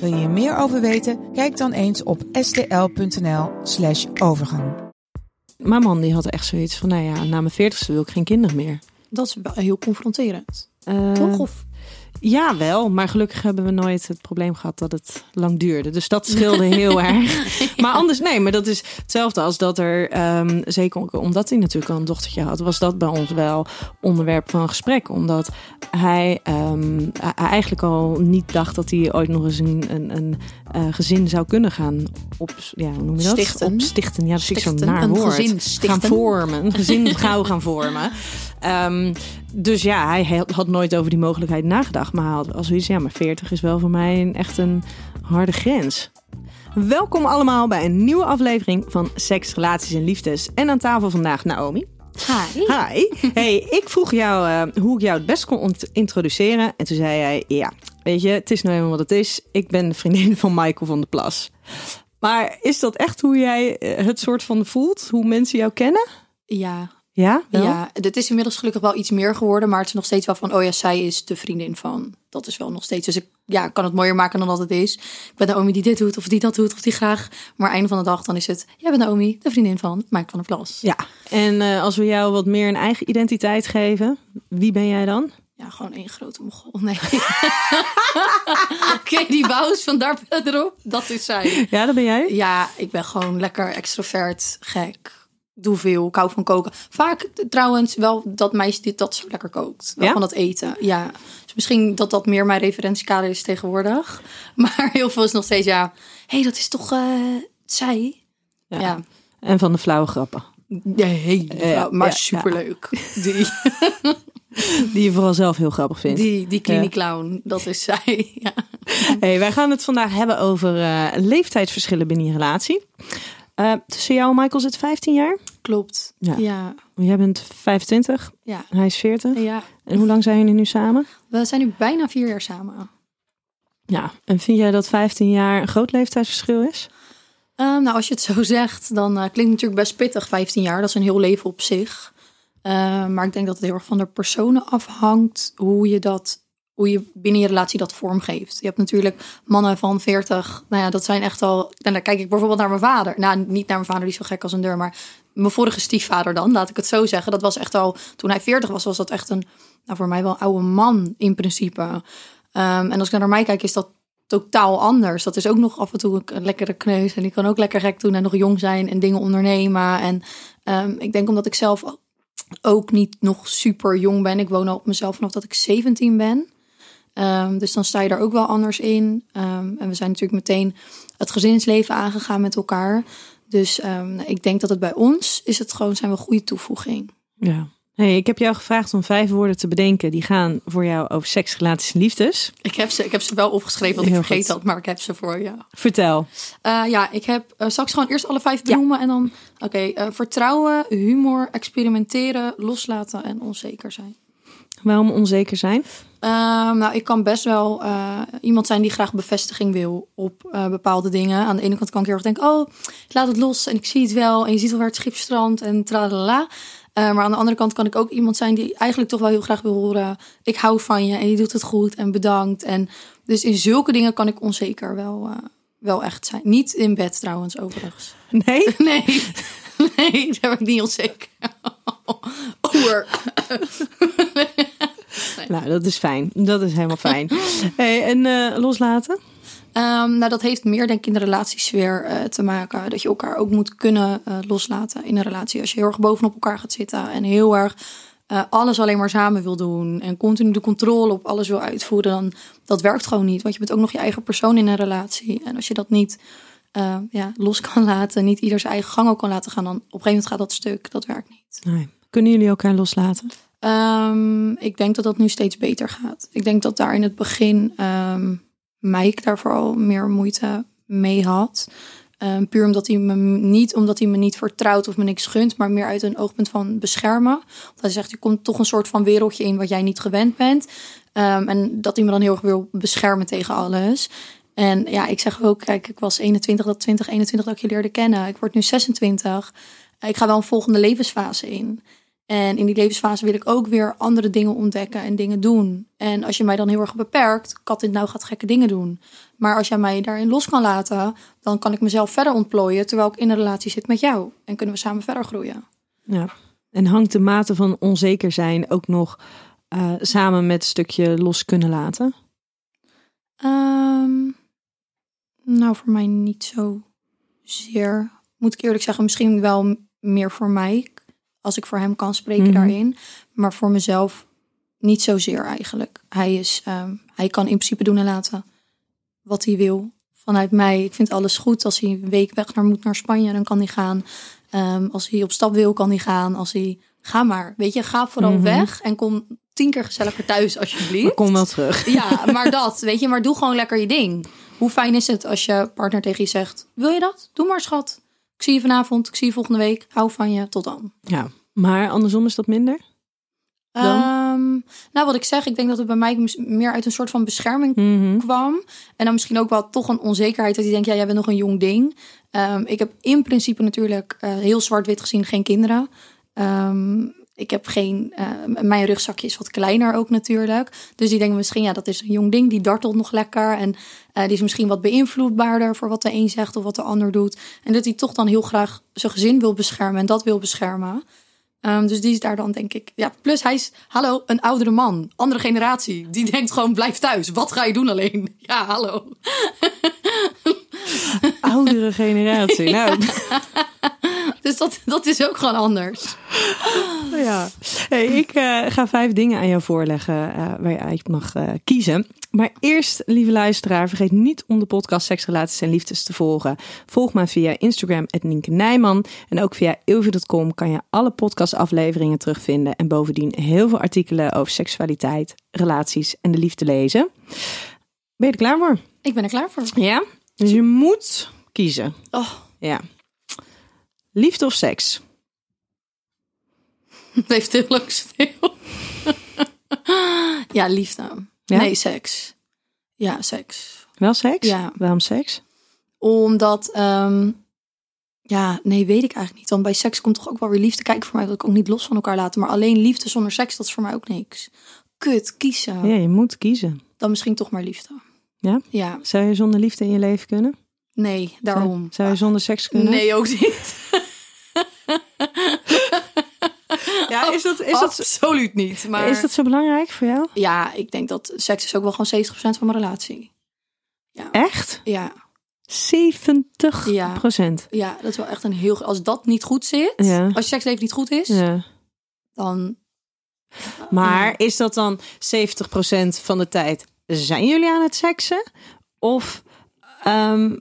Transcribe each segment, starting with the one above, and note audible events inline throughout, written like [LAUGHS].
Wil je hier meer over weten? Kijk dan eens op stl.nl/slash overgang. Mijn man die had echt zoiets van, nou ja, na mijn veertigste wil ik geen kinderen meer. Dat is wel heel confronterend. Eh, Toch? Of Ja, wel. Maar gelukkig hebben we nooit het probleem gehad dat het lang duurde. Dus dat scheelde heel [LAUGHS] erg. Maar anders, nee, maar dat is hetzelfde als dat er, ehm, zeker omdat hij natuurlijk al een dochtertje had, was dat bij ons wel onderwerp van gesprek. Omdat hij, ehm, hij eigenlijk al niet dacht dat hij ooit nog eens een, een, een eh, gezin zou kunnen gaan op, ja, hoe noem je dat? Stichten. Op stichten. Ja, dat ik zo'n naar een woord. gezin stichten. Gaan vormen. Een gezin gauw gaan vormen. [LAUGHS] Ehm, dus ja, hij had- nooit over die mogelijkheid nagedacht. Maar hij had zoiets, ja, maar 40 is wel voor mij een, echt een harde grens. Welkom allemaal bij een nieuwe aflevering van Seks, Relaties en Liefdes. En aan tafel vandaag Naomi. Hi. Hi. Hey, ik vroeg jou eh, hoe ik jou het best kon introduceren. En toen zei jij, ja, weet je, het is nou eenmaal wat het is. Ik ben de vriendin van Michael van der Plas. Maar is dat echt hoe jij eh, het soort van voelt? Hoe mensen jou kennen? Ja, Ja? Wel? ja, het is inmiddels gelukkig wel iets meer geworden, maar het is nog steeds wel van, oh ja, zij is de vriendin van. Dat is wel nog steeds. Dus ik ja, kan het mooier maken dan dat het is. Ik ben Naomi die dit doet, of die dat doet, of die graag. Maar einde van de dag, dan is het, jij bent Naomi, de vriendin van Mike van der Plas. Ja, en eh, als we jou wat meer een eigen identiteit geven, wie ben jij dan? Ja, gewoon één grote mogol. Nee. [LAUGHS] Oké, die bouws van daar verderop, dat is zij. Ja, dat ben jij. Ja, ik ben gewoon lekker extrovert, gek. Doe veel, ik hou van koken. Vaak trouwens wel dat meisje dit dat zo lekker kookt. Wel Ja? van dat eten, ja. Dus misschien dat dat meer mijn referentiekader is tegenwoordig. [LAUGHS] Maar heel veel is nog steeds, ja... Hé, hey, dat is toch eh, zij? Ja. Ja. En van de flauwe grappen. De hele Ja, maar superleuk. [LAUGHS] Die, [LAUGHS] Die je vooral zelf heel grappig vindt. die, die kliniekclown, dat is zij. Ja. Hey, wij gaan het vandaag hebben over eh, leeftijdsverschillen binnen je relatie. Eh, tussen jou en Michael zit 15 jaar. Klopt. Ja. Ja. Jij bent 25, ja. hij is 40. ja. En hoe lang zijn jullie nu samen? We zijn nu bijna vier jaar samen. Ja. En vind jij dat 15 jaar een groot leeftijdsverschil is? Ehm, nou, als je het zo zegt, dan eh, klinkt het natuurlijk best pittig, 15 jaar. Dat is een heel leven op zich. Ehm, maar ik denk dat het heel erg van de personen afhangt hoe je dat, hoe je binnen je relatie dat vormgeeft. Je hebt natuurlijk mannen van 40. Nou ja, dat zijn echt al. En dan kijk ik bijvoorbeeld naar mijn vader. Nou, niet naar mijn vader, die zo gek als een deur, maar mijn vorige stiefvader dan, laat ik het zo zeggen. Dat was echt al, toen hij 40 was, was dat echt een, nou voor mij wel oude man in principe. Ehm, en als ik naar mij kijk, is dat totaal anders. Dat is ook nog af en toe een lekkere kneus. En die kan ook lekker gek doen en nog jong zijn en dingen ondernemen. En ehm, ik denk omdat ik zelf ook niet nog super jong ben. Ik woon al op mezelf vanaf dat ik 17 ben. Ehm, dus dan sta je daar ook wel anders in. Ehm, en we zijn natuurlijk meteen het gezinsleven aangegaan met elkaar. Dus ehm, ik denk dat het bij ons is het gewoon zijn we een goede toevoeging. Ja. Hey, ik heb jou gevraagd om vijf woorden te bedenken die gaan voor jou over seks, relaties en liefdes. Ik heb ze, ik heb ze wel opgeschreven, want ik Heel vergeet goed. dat, maar ik heb ze voor je. Vertel. Eh, ja, ik heb uh, straks gewoon eerst alle vijf benoemen en dan... Oké, eh, vertrouwen, humor, experimenteren, loslaten en onzeker zijn. Waarom onzeker zijn? Ehm, nou, ik kan best wel eh, iemand zijn die graag bevestiging wil op eh, bepaalde dingen. Aan de ene kant kan ik heel erg denken, oh, ik laat het los en ik zie het wel. En je ziet wel waar het schip strandt en tralala. Uh, maar aan de andere kant kan ik ook iemand zijn die eigenlijk toch wel heel graag wil horen. Ik hou van je en je doet het goed en bedankt. En dus in zulke dingen kan ik onzeker wel, wel echt zijn. Niet in bed trouwens, overigens. Nee? [LAUGHS] Nee, nee, daar ben ik niet onzeker. [LAUGHS] Oer. [LAUGHS] Nou, dat is fijn. Dat is helemaal fijn. [LAUGHS] Hey, en uh, loslaten? Um, nou, dat heeft meer denk ik in de relatiesfeer uh, te maken. Dat je elkaar ook moet kunnen uh, loslaten in een relatie. Als je heel erg bovenop elkaar gaat zitten en heel erg uh, alles alleen maar samen wil doen. En continu de controle op alles wil uitvoeren. Dan dat werkt gewoon niet. Want je bent ook nog je eigen persoon in een relatie. En als je dat niet ja, los kan laten, niet ieder zijn eigen gang ook kan laten gaan. Dan op een gegeven moment gaat dat stuk. Dat werkt niet. Nee. Kunnen jullie elkaar loslaten? Um, ik denk dat dat nu steeds beter gaat. Ik denk dat daar in het begin um, Mike daar vooral meer moeite mee had. Ehm, puur omdat hij me niet, omdat hij me niet vertrouwt of me niks gunt, maar meer uit een oogpunt van beschermen. Want hij zegt, je komt toch een soort van wereldje in wat jij niet gewend bent. Ehm, en dat hij me dan heel erg wil beschermen tegen alles. En ja, ik zeg ook, kijk, ik was 21, dat 20, 21 dat ik je leerde kennen. Ik word nu 26. Ik ga wel een volgende levensfase in. En in die levensfase wil ik ook weer andere dingen ontdekken en dingen doen. En als je mij dan heel erg beperkt, kat dit nou gaat gekke dingen doen. Maar als jij mij daarin los kan laten, dan kan ik mezelf verder ontplooien terwijl ik in een relatie zit met jou. En kunnen we samen verder groeien. Ja. En hangt de mate van onzeker zijn ook nog uh, samen met een stukje los kunnen laten? Um, nou, voor mij niet zo zeer. Moet ik eerlijk zeggen, misschien wel meer voor mij. Als ik voor hem kan spreken mm -hmm. daarin. Maar voor mezelf niet zozeer eigenlijk. Hij, is, um, hij kan in principe doen en laten wat hij wil. Vanuit mij, ik vind alles goed. Als hij een week weg naar moet naar Spanje, dan kan hij gaan. Um, als hij op stap wil, kan hij gaan. Als hij, ga maar. Weet je, ga vooral mm -hmm. weg en kom tien keer gezelliger thuis, alsjeblieft. Maar kom wel terug. [LAUGHS] Ja, [LAUGHS] maar dat, weet je, maar doe gewoon lekker je ding. Hoe fijn is het als je partner tegen je zegt: Wil je dat? Doe maar, schat. Ik zie je vanavond, ik zie je volgende week. Hou van je, tot dan. Ja, maar andersom is dat minder? Um, nou, wat ik zeg, ik denk dat het bij mij meer uit een soort van bescherming mm -hmm. kwam. En dan misschien ook wel toch een onzekerheid dat je denkt, ja, jij bent nog een jong ding. Um, ik heb in principe natuurlijk uh, heel zwart-wit gezien geen kinderen. Um, ik heb geen, uh, mijn rugzakje is wat kleiner ook natuurlijk. Dus die denken misschien, ja, dat is een jong ding, die dartelt nog lekker. En uh, die is misschien wat beïnvloedbaarder voor wat de een zegt of wat de ander doet. En dat hij toch dan heel graag zijn gezin wil beschermen en dat wil beschermen. Um, dus die is daar dan denk ik. Ja, plus hij is, hallo, een oudere man, andere generatie. Die denkt gewoon, blijf thuis. Wat ga je doen alleen? [LAUGHS] Ja, hallo. [LAUGHS] [LAUGHS] Oudere generatie, nou. [LAUGHS] Dus dat, dat is ook gewoon anders. [LAUGHS] Ja. Hey, ik uh, ga vijf dingen aan jou voorleggen uh, waar je uit mag uh, kiezen. Maar eerst, lieve luisteraar, vergeet niet om de podcast Seks, Relaties en Liefdes te volgen. Volg me via Instagram, Nienke Nijman. En ook via ilvi.com kan je alle podcastafleveringen terugvinden. En bovendien heel veel artikelen over seksualiteit, relaties en de liefde lezen. Ben je er klaar voor? Ik ben er klaar voor. Ja? Dus je moet kiezen. Oh. Ja. Liefde of seks? [LAUGHS] Heeft heel lang stil. [LAUGHS] ja, liefde. Ja? Nee, seks. Ja, seks. Wel seks? Ja. Waarom seks? Omdat, um, ja, nee, weet ik eigenlijk niet. Want bij seks komt toch ook wel weer liefde. Kijk, voor mij wil ik ook niet los van elkaar laten. Maar alleen liefde zonder seks, dat is voor mij ook niks. Kut, kiezen. Ja, je moet kiezen. Dan misschien toch maar liefde. Ja? Ja. Zou je zonder liefde in je leven kunnen? Nee, daarom. Zou, zou je zonder seks kunnen? Nee, ook niet. [LAUGHS] Ja, is dat, is dat absoluut niet? Maar is dat zo belangrijk voor jou? Ja, ik denk dat seks is ook wel gewoon 70% van mijn relatie. Ja. Echt? Ja. 70 ja. procent. Ja, dat is wel echt een heel. Als dat niet goed zit, ja. als je seksleven niet goed is, ja. dan. Maar is dat dan 70 procent van de tijd? Zijn jullie aan het seksen? Of um,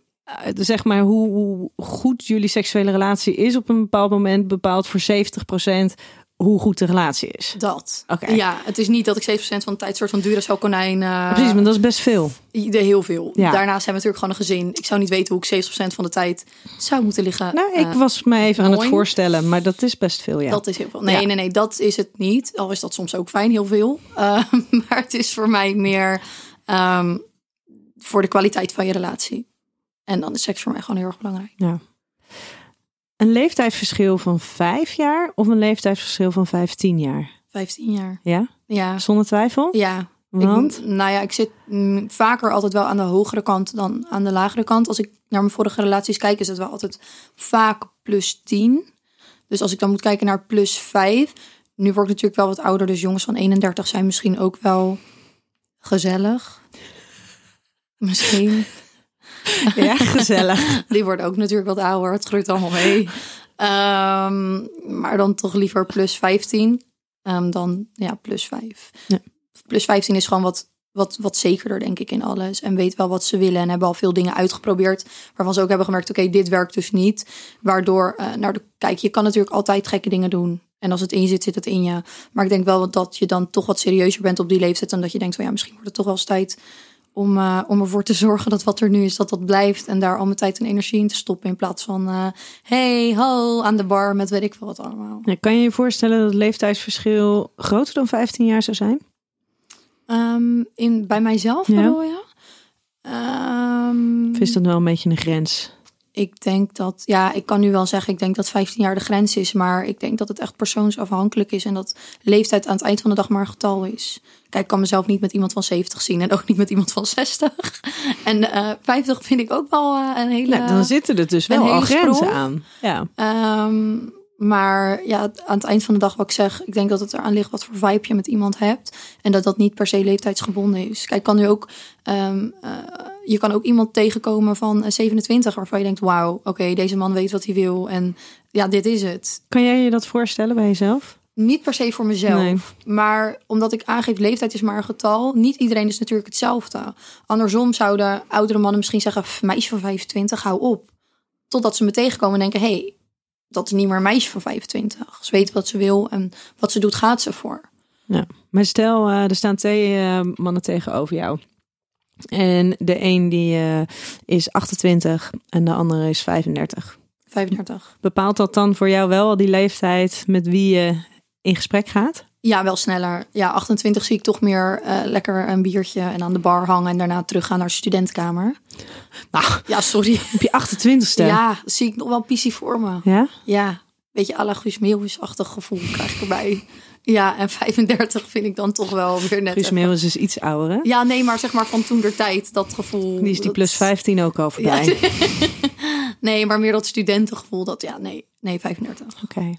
zeg maar hoe, hoe, goed jullie seksuele relatie is op een bepaald moment bepaalt voor 70% hoe goed de relatie is. Dat. Okay. Ja, het is niet dat ik 7% van de tijd soort van Duracell konijn. Uh, Precies, maar dat is best veel. Heel veel. Ja. Daarnaast hebben we natuurlijk gewoon een gezin. Ik zou niet weten hoe ik 70% van de tijd zou moeten liggen. Nou, ik uh, was me even aan het voorstellen, maar dat is best veel, ja. Dat is heel veel. Nee, ja. nee, nee, dat is het niet. Al is dat soms ook fijn, heel veel. Uh, [LAUGHS] maar het is voor mij meer um, voor de kwaliteit van je relatie. En dan is seks voor mij gewoon heel erg belangrijk. Ja. Een leeftijdsverschil van vijf jaar of een leeftijdsverschil van vijftien jaar? Vijftien jaar. Ja? Ja. Zonder twijfel? Ja. Want? Ik, nou ja, ik zit vaker altijd wel aan de hogere kant dan aan de lagere kant. Als ik naar mijn vorige relaties kijk, is het wel altijd vaak plus 10. Dus als ik dan moet kijken naar plus 5. Nu word ik natuurlijk wel wat ouder, dus jongens van 31 zijn misschien ook wel gezellig. Misschien. Ja, [LAUGHS] gezellig. Die worden ook natuurlijk wat ouder. Het groeit allemaal mee. Um, maar dan toch liever plus 15 um, dan ja, plus 5. Ja. Plus 15 is gewoon wat, wat, wat zekerder, denk ik, in alles. En weet wel wat ze willen. En hebben al veel dingen uitgeprobeerd. Waarvan ze ook hebben gemerkt: oké, okay, dit werkt dus niet. Waardoor, uh, nou, de, kijk, je kan natuurlijk altijd gekke dingen doen. En als het in je zit, zit het in je. Maar ik denk wel dat je dan toch wat serieuzer bent op die leeftijd. En dat je denkt: van ja, misschien wordt het toch wel eens tijd Om, eh, om ervoor te zorgen dat wat er nu is, dat dat blijft. En daar al mijn tijd en energie in te stoppen. In plaats van, eh, hey, ho, aan de bar met weet ik veel wat allemaal. Ja, kan je je voorstellen dat het leeftijdsverschil groter dan 15 jaar zou zijn? Ehm, in, bij mijzelf Ja. bedoel je? Ehm, Of is dat wel een beetje een grens? Ik denk dat, ja, ik kan nu wel zeggen, ik denk dat 15 jaar de grens is. Maar ik denk dat het echt persoonsafhankelijk is. En dat leeftijd aan het eind van de dag maar een getal is. Kijk, ik kan mezelf niet met iemand van 70 zien. En ook niet met iemand van 60. [LAUGHS] En eh 50 vind ik ook wel eh, een hele... Nou, dan zitten er dus wel al grenzen sprong. aan. Ja. Ehm, maar ja, aan het eind van de dag wat ik zeg, ik denk dat het eraan ligt wat voor vibe je met iemand hebt. En dat dat niet per se leeftijdsgebonden is. Kijk, kan nu ook, ehm, eh, je kan ook iemand tegenkomen van eh, 27 waarvan je denkt, wauw, oké, deze man weet wat hij wil. En ja, dit is het. Kan jij je dat voorstellen bij jezelf? Niet per se voor mezelf, Nee. maar omdat ik aangeef leeftijd is maar een getal. Niet iedereen is natuurlijk hetzelfde. Andersom zouden oudere mannen misschien zeggen, "Pff, meisje van 25, hou op. Totdat ze me tegenkomen en denken, hé, hey, dat is niet meer een meisje van 25. Ze weet wat ze wil en wat ze doet, gaat ze voor. Ja. Maar stel, eh, er staan twee eh, mannen tegenover jou. En de een die eh, is 28 en de andere is 35. 35. Bepaalt dat dan voor jou wel die leeftijd met wie je in gesprek gaat? Ja, wel sneller. Ja, 28 zie ik toch meer eh, lekker een biertje en aan de bar hangen en daarna teruggaan naar de studentenkamer. Nou, Ja, sorry. op je 28ste. Ja, zie ik nog wel pissie voor me. Ja? Ja, beetje à la Guus Meeuwis-achtig gevoel krijg ik erbij. Ja, en 35 vind ik dan toch wel weer net Guus Meeuwis is iets ouder, hè? Ja, nee, maar zeg maar van toen der tijd, dat gevoel. Die is die dat- plus 15 ook al voorbij. Ja. [LAUGHS] Nee, maar meer dat studentengevoel, dat ja, nee, nee, 35. Oké.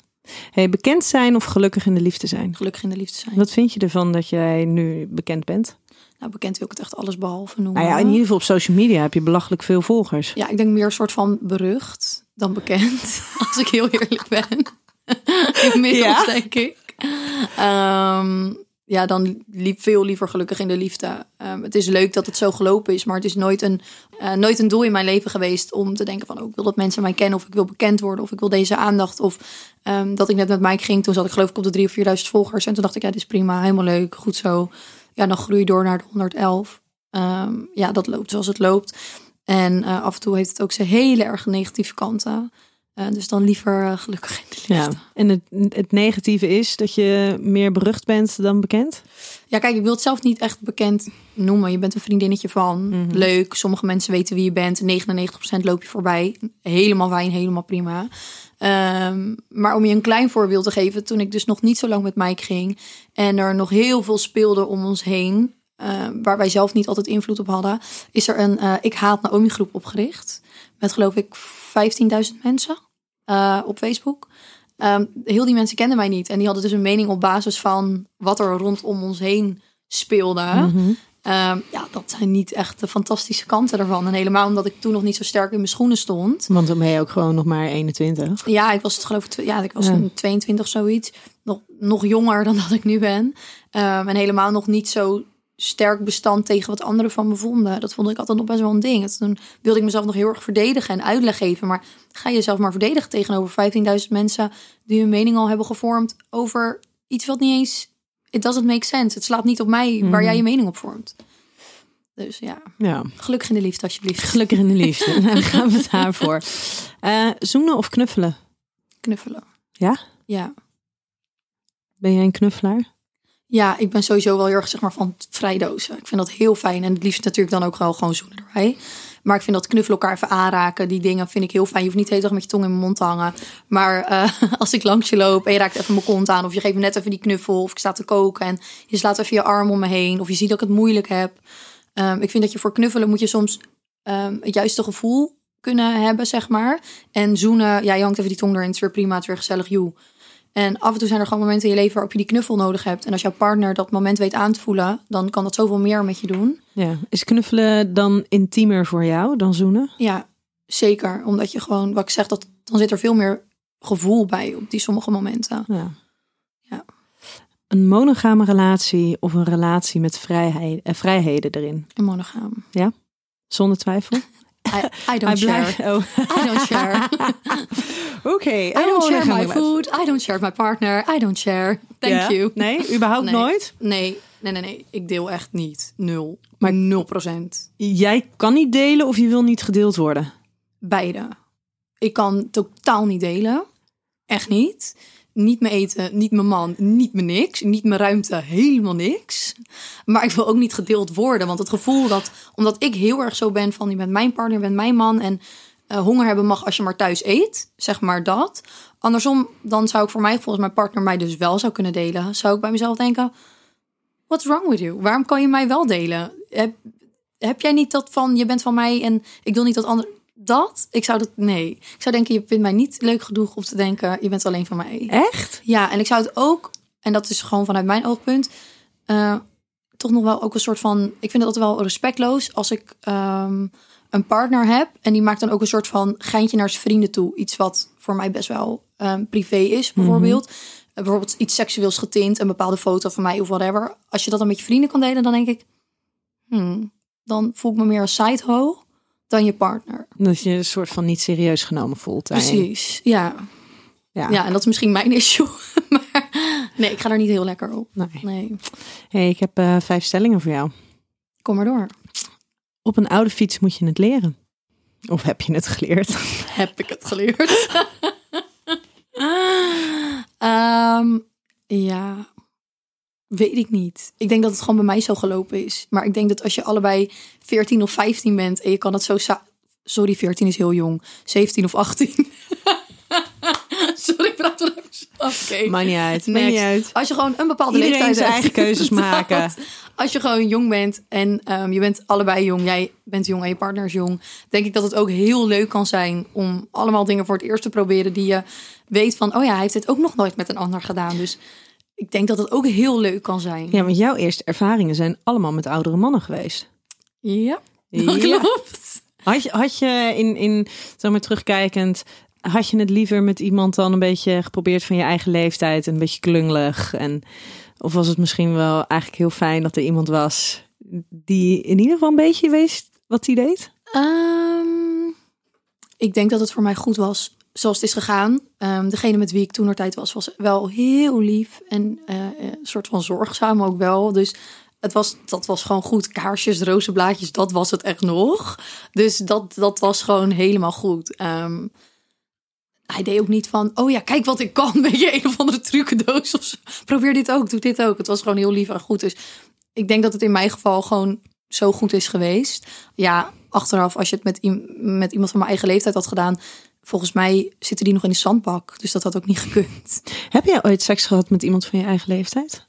Hey, bekend zijn of gelukkig in de liefde zijn? Gelukkig in de liefde zijn. Wat vind je ervan dat jij nu bekend bent? Nou, bekend wil ik het echt alles behalve noemen. Nou ja, in ieder geval op social media heb je belachelijk veel volgers. Ja, ik denk meer een soort van berucht dan bekend. [LAUGHS] Als ik heel eerlijk ben. [LAUGHS] Inmiddels, Ja? denk ik. [LAUGHS] Ehm, ja, dan liep veel liever gelukkig in de liefde. Ehm, het is leuk dat het zo gelopen is, maar het is nooit een, eh, nooit een doel in mijn leven geweest om te denken van, oh, ik wil dat mensen mij kennen of ik wil bekend worden of ik wil deze aandacht. Of ehm, dat ik net met Mike ging, toen zat ik geloof ik op de 3 of 4000 volgers en toen dacht ik, ja, dit is prima, helemaal leuk, goed zo. Ja, dan groei je door naar de 111. Ehm, ja, dat loopt zoals het loopt. En eh, af en toe heeft het ook zijn hele erg negatieve kanten. Eh, dus dan liever eh, gelukkig in de Ja. En het, het negatieve is dat je meer berucht bent dan bekend? Ja, kijk, ik wil het zelf niet echt bekend noemen. Je bent een vriendinnetje van. Mhm. Leuk. Sommige mensen weten wie je bent. 99% loop je voorbij. Helemaal fijn, helemaal prima. Ehm, maar om je een klein voorbeeld te geven. Toen ik dus nog niet zo lang met Mike ging. En er nog heel veel speelde om ons heen. eh, waar wij zelf niet altijd invloed op hadden. Is er een eh, Ik Haat Naomi groep opgericht. Met geloof ik 15.000 mensen eh, op Facebook. Ehm, heel die mensen kenden mij niet. En die hadden dus een mening op basis van wat er rondom ons heen speelde. Mhm. Ehm, ja, dat zijn niet echt de fantastische kanten ervan. En helemaal omdat ik toen nog niet zo sterk in mijn schoenen stond. Want dan ben je ook gewoon nog maar 21. Ja, ik was het geloof ik, ja, ik was Ja. een 22 zoiets. Nog, nog jonger dan [LAUGHS] dat ik nu ben. Ehm, en helemaal nog niet zo sterk bestand tegen wat anderen van me vonden. Dat vond ik altijd nog best wel een ding. En Toen wilde ik mezelf nog heel erg verdedigen en uitleg geven. Maar ga jezelf maar verdedigen tegenover 15.000 mensen die hun mening al hebben gevormd over iets wat niet eens... It doesn't make sense. Het slaat niet op mij waar Mhm. jij je mening op vormt. Dus ja, Ja, gelukkig in de liefde alsjeblieft. [LAUGHS] gelukkig in de liefde. [LAUGHS] Dan gaan we het daarvoor. Eh, zoenen of knuffelen? Knuffelen. Ja? Ja. Ben jij een knuffelaar? Ja, ik ben sowieso wel heel erg zeg maar, van vrijdozen. Ik vind dat heel fijn. En het liefst natuurlijk dan ook wel gewoon zoenen erbij. Maar ik vind dat knuffelen elkaar even aanraken, die dingen vind ik heel fijn. Je hoeft niet de hele dag met je tong in mijn mond te hangen. Maar eh, [LAUGHS] als ik langs je loop en je raakt even mijn kont aan... of je geeft me net even die knuffel of ik sta te koken... en je slaat even je arm om me heen... of je ziet dat ik het moeilijk heb. Ehm, ik vind dat je voor knuffelen moet je soms ehm, het juiste gevoel kunnen hebben, zeg maar. En zoenen, ja, je hangt even die tong erin, het is weer prima, het is weer gezellig, joe. En af en toe zijn er gewoon momenten in je leven waarop je die knuffel nodig hebt. En als jouw partner dat moment weet aan te voelen, dan kan dat zoveel meer met je doen. Ja. Is knuffelen dan intiemer voor jou dan zoenen? Ja, zeker. Omdat je gewoon, wat ik zeg, dat, dan zit er veel meer gevoel bij op die sommige momenten. Ja. Ja. Een monogame relatie of een relatie met vrijheid, eh, vrijheden erin? En monogaam. Zonder twijfel? I, I don't Hij share. [LAUGHS] Oh, I don't share. [LAUGHS] oké. I don't share my food. I don't share my partner. I don't share. Thank Ja? you. Nee, überhaupt Nee. nooit? Nee, nee, nee, nee. Ik deel echt niet. Nul. Maar nul procent. Jij kan niet delen of je wil niet gedeeld worden? Beide. Ik kan totaal niet delen. Echt niet. Niet mijn eten, niet mijn man, niet mijn niks. Niet mijn ruimte, helemaal niks. Maar ik wil ook niet gedeeld worden. Want het gevoel dat, omdat ik heel erg zo ben van... je bent mijn partner, je bent mijn man... en eh, honger hebben mag als je maar thuis eet. Zeg maar dat. Andersom, dan zou ik voor mij, volgens mijn partner... mij dus wel zou kunnen delen. Zou ik bij mezelf denken... What's wrong with you? Waarom kan je mij wel delen? Heb, heb jij niet dat van, je bent van mij en ik wil niet dat anderen... Dat? Ik zou dat, nee. Ik zou denken, je vindt mij niet leuk genoeg om te denken, je bent alleen van mij. Echt? Ja, en ik zou het ook, en dat is gewoon vanuit mijn oogpunt, eh, toch nog wel ook een soort van, ik vind het altijd wel respectloos als ik ehm, een partner heb en die maakt dan ook een soort van geintje naar zijn vrienden toe. Iets wat voor mij best wel ehm, privé is, bijvoorbeeld. Eh, bijvoorbeeld iets seksueels getint, een bepaalde foto van mij of whatever. Als je dat dan met je vrienden kan delen, dan denk ik, hmm, dan voel ik me meer als sideho dan je partner. Dat je een soort van niet serieus genomen voelt. Precies, ja. Ja. Ja, en dat is misschien mijn issue. [LAUGHS] maar nee, ik ga er niet heel lekker op. Nee. Nee, Hey, ik heb eh, vijf stellingen voor jou. kom maar door. Op een oude fiets moet je het leren. Of heb je het geleerd? [LAUGHS] Heb ik het geleerd? [LAUGHS] Ehm, ja, weet ik niet. Ik denk dat het gewoon bij mij zo gelopen is. Maar ik denk dat als je allebei 14 of 15 bent en je kan het zo... sa- Sorry, 14 is heel jong. 17 of 18. [LAUGHS] Sorry, ik praat wel even zo. Oké. Maakt niet uit. Maakt niet uit. Als je gewoon een bepaalde Iedereen leeftijd zijn eigen keuzes [LAUGHS] maken. Dat. Als je gewoon jong bent en ehm, je bent allebei jong, jij bent jong en je partner is jong, denk ik dat het ook heel leuk kan zijn om allemaal dingen voor het eerst te proberen die je weet van, oh ja, hij heeft dit ook nog nooit met een ander gedaan. Dus ik denk dat het ook heel leuk kan zijn. Ja, want jouw eerste ervaringen zijn allemaal met oudere mannen geweest. Ja, dat Ja. klopt. Had je, had je in, in, zeg maar terugkijkend, had je het liever met iemand dan een beetje geprobeerd van je eigen leeftijd en een beetje klungelig? En, of was het misschien wel eigenlijk heel fijn dat er iemand was die in ieder geval een beetje wist wat hij deed? Ehm, ik denk dat het voor mij goed was zoals het is gegaan. Ehm, degene met wie ik toen tijd was, was wel heel lief en eh, een soort van zorgzaam ook wel. Dus het was, dat was gewoon goed. Kaarsjes, rozenblaadjes, dat was het echt nog. Dus dat, dat was gewoon helemaal goed. Ehm, hij deed ook niet van, oh ja, kijk wat ik kan. [LAUGHS] Weet je, een of andere trucendoos of zo. Probeer dit ook, doe dit ook. Het was gewoon heel lief en goed. Dus ik denk dat het in mijn geval gewoon zo goed is geweest. Ja, achteraf, als je het met, met iemand van mijn eigen leeftijd had gedaan... volgens mij zitten die nog in de zandbak. Dus dat had ook niet [LAUGHS] gekund. Heb jij ooit seks gehad met iemand van je eigen leeftijd?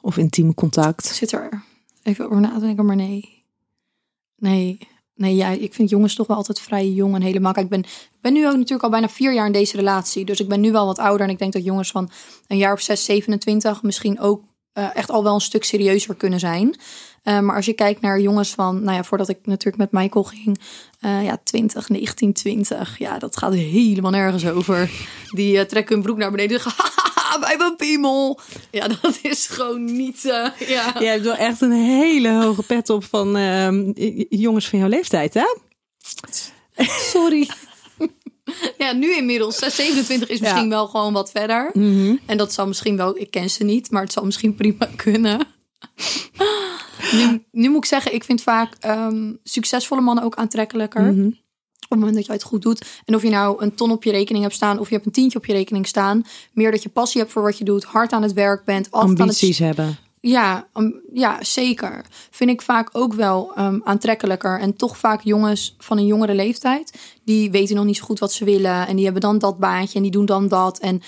Of intiem contact? Zit er even over na te denken, maar nee. Nee, nee ja, ik vind jongens toch wel altijd vrij jong en helemaal. Kijk, ik ben, ben nu ook natuurlijk al bijna vier jaar in deze relatie. Dus ik ben nu wel wat ouder. En ik denk dat jongens van een jaar of 6, 27 misschien ook eh, echt al wel een stuk serieuzer kunnen zijn. Eh, maar als je kijkt naar jongens van, nou ja, voordat ik natuurlijk met Michael ging, eh, ja, 20, 19, 20, ja, dat gaat helemaal nergens over. Die trekken hun broek naar beneden en zeggen, [LAUGHS] hebben een piemel. Ja, dat is gewoon niet, ja. Jij hebt wel echt een hele hoge pet op van ehm, jongens van jouw leeftijd, hè? Sorry. [LAUGHS] [LAUGHS] ja, nu inmiddels. 27 is misschien wel gewoon wat verder. En dat zou misschien wel, ik ken ze niet, maar het zou misschien prima [LAUGHS] kunnen. nu, nu moet ik zeggen, ik vind vaak ehm, succesvolle mannen ook aantrekkelijker. Op het moment dat je het goed doet. En of je nou een ton op je rekening hebt staan of je hebt een tientje op je rekening staan. Meer dat je passie hebt voor wat je doet, hard aan het werk bent. Altijd aan het Ambities hebben. Ja, um, ja, zeker. Vind ik vaak ook wel um, aantrekkelijker. En toch vaak jongens van een jongere leeftijd. Die weten nog niet zo goed wat ze willen. En die hebben dan dat baantje en die doen dan dat. En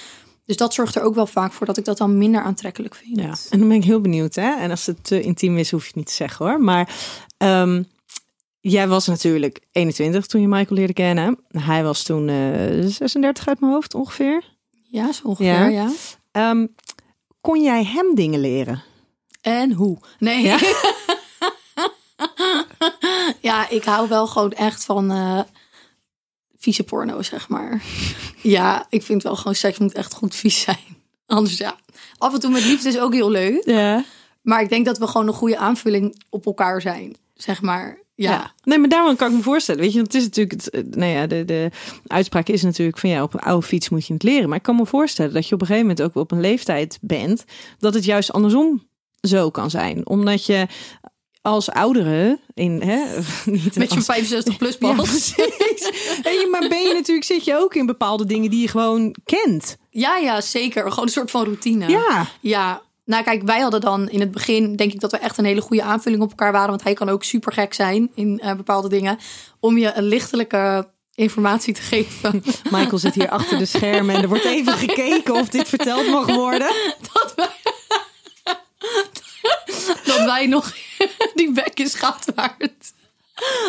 dus dat zorgt er ook wel vaak voor dat ik dat dan minder aantrekkelijk vind. Ja, en dan ben ik heel benieuwd, hè? En als het te intiem is, hoef je het niet te zeggen hoor. Maar ehm, jij was natuurlijk 21 toen je Michael leerde kennen. Hij was toen eh 36 uit mijn hoofd ongeveer. Ja, zo ongeveer, Ja. ja. Ehm, kon jij hem dingen leren? En hoe? Nee. Ja? [LAUGHS] Ja, ik hou wel gewoon echt van eh vieze porno, zeg maar. Ja, ik vind wel gewoon seks moet echt goed vies zijn. [LAUGHS] Anders ja. Af en toe met liefde is ook heel leuk. Ja. Maar ik denk dat we gewoon een goede aanvulling op elkaar zijn. Zeg maar. Ja. Nee, maar daarom kan ik me voorstellen. Weet je, want het is natuurlijk, het, eh, nou ja, de, de uitspraak is natuurlijk van ja, op een oude fiets moet je het leren. Maar ik kan me voorstellen dat je op een gegeven moment ook op een leeftijd bent dat het juist andersom zo kan zijn. Omdat je als oudere in hè, [LAUGHS] niet Met je als- 65 plus ja, pas. precies. Hey, maar ben je natuurlijk zit je ook in bepaalde dingen die je gewoon kent. Ja, ja, zeker. Gewoon een soort van routine. Ja. Ja, nou kijk, wij hadden dan in het begin, denk ik dat we echt een hele goede aanvulling op elkaar waren. Want hij kan ook super gek zijn in eh, bepaalde dingen. Om je een lichtelijke informatie te geven. Michael zit hier achter de schermen en er wordt even [LAUGHS] gekeken of dit verteld mag worden. dat wij, [LAUGHS] dat wij nog, [LAUGHS] die bek is waard.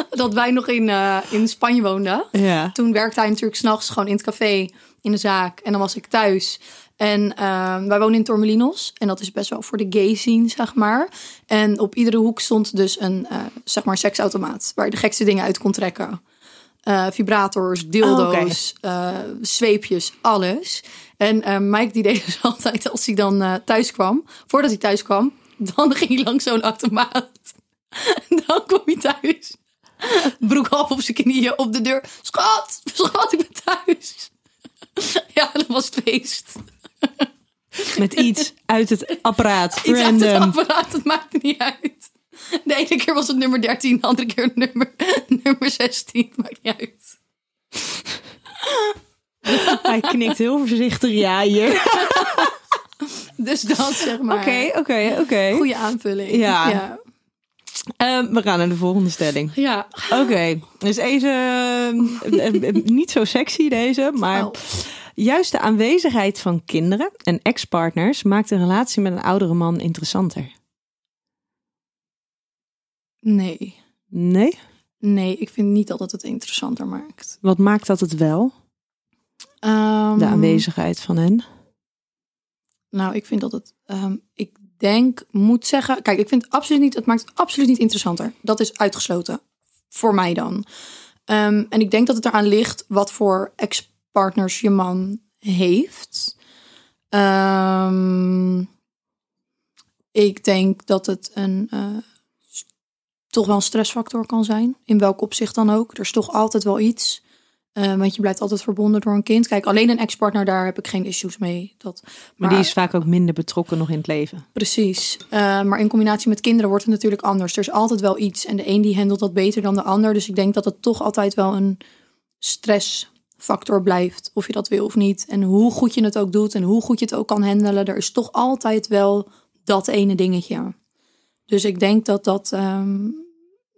Dat wij nog in, eh, in Spanje woonden. Ja. Toen werkte hij natuurlijk s'nachts gewoon in het café, in de zaak. En dan was ik thuis. En eh, wij wonen in Tormelinos. En dat is best wel voor de gay scene, zeg maar. En op iedere hoek stond dus een, eh, zeg maar, seksautomaat. Waar je de gekste dingen uit kon trekken. Eh, vibrators, dildo's, eh, zweepjes, alles. En eh, Mike die deed dus [LAUGHS] altijd als hij dan eh, thuis kwam. Voordat hij thuis kwam, dan ging hij langs zo'n automaat. [LAUGHS] En dan kwam hij thuis. Broek half op zijn knieën op de deur. Schat, schat, ik ben thuis. [LAUGHS] Ja, dat was het feest. Met iets uit het apparaat. Iets uit het apparaat, het maakte niet uit. De ene keer was het nummer 13, de andere keer nummer, nummer 16. Maakt niet uit. [LAUGHS] Hij knikt heel voorzichtig. Ja, hier. [LAUGHS] Dus dat zeg maar. Oké, oké, oké. Goede aanvulling. Ja. ja. Ehm, we gaan naar de volgende stelling. Ja. Oké, dus even eh, eh, niet zo sexy deze, maar Oh. juist de aanwezigheid van kinderen en ex-partners maakt een relatie met een oudere man interessanter. Nee. Nee? Nee, ik vind niet dat het het interessanter maakt. Wat maakt dat het wel? Ehm, De aanwezigheid van hen? Nou, ik vind dat het. ehm, ik denk, moet zeggen. Kijk, ik vind het absoluut niet. Het maakt het absoluut niet interessanter. Dat is uitgesloten. Voor mij dan. Ehm, en ik denk dat het eraan ligt wat voor ex-partners je man heeft. Ehm, ik denk dat het een. eh, toch wel een stressfactor kan zijn. In welk opzicht dan ook. Er is toch altijd wel iets. Eh, want je blijft altijd verbonden door een kind. Kijk, alleen een ex-partner, daar heb ik geen issues mee. Dat, Maar, die is vaak ook minder betrokken nog in het leven. Precies. Eh, maar in combinatie met kinderen wordt het natuurlijk anders. Er is altijd wel iets. En de een die handelt dat beter dan de ander. Dus ik denk dat het toch altijd wel een stressfactor blijft. Of je dat wil of niet. En hoe goed je het ook doet en hoe goed je het ook kan handelen. Er is toch altijd wel dat ene dingetje. Dus ik denk dat dat... ehm,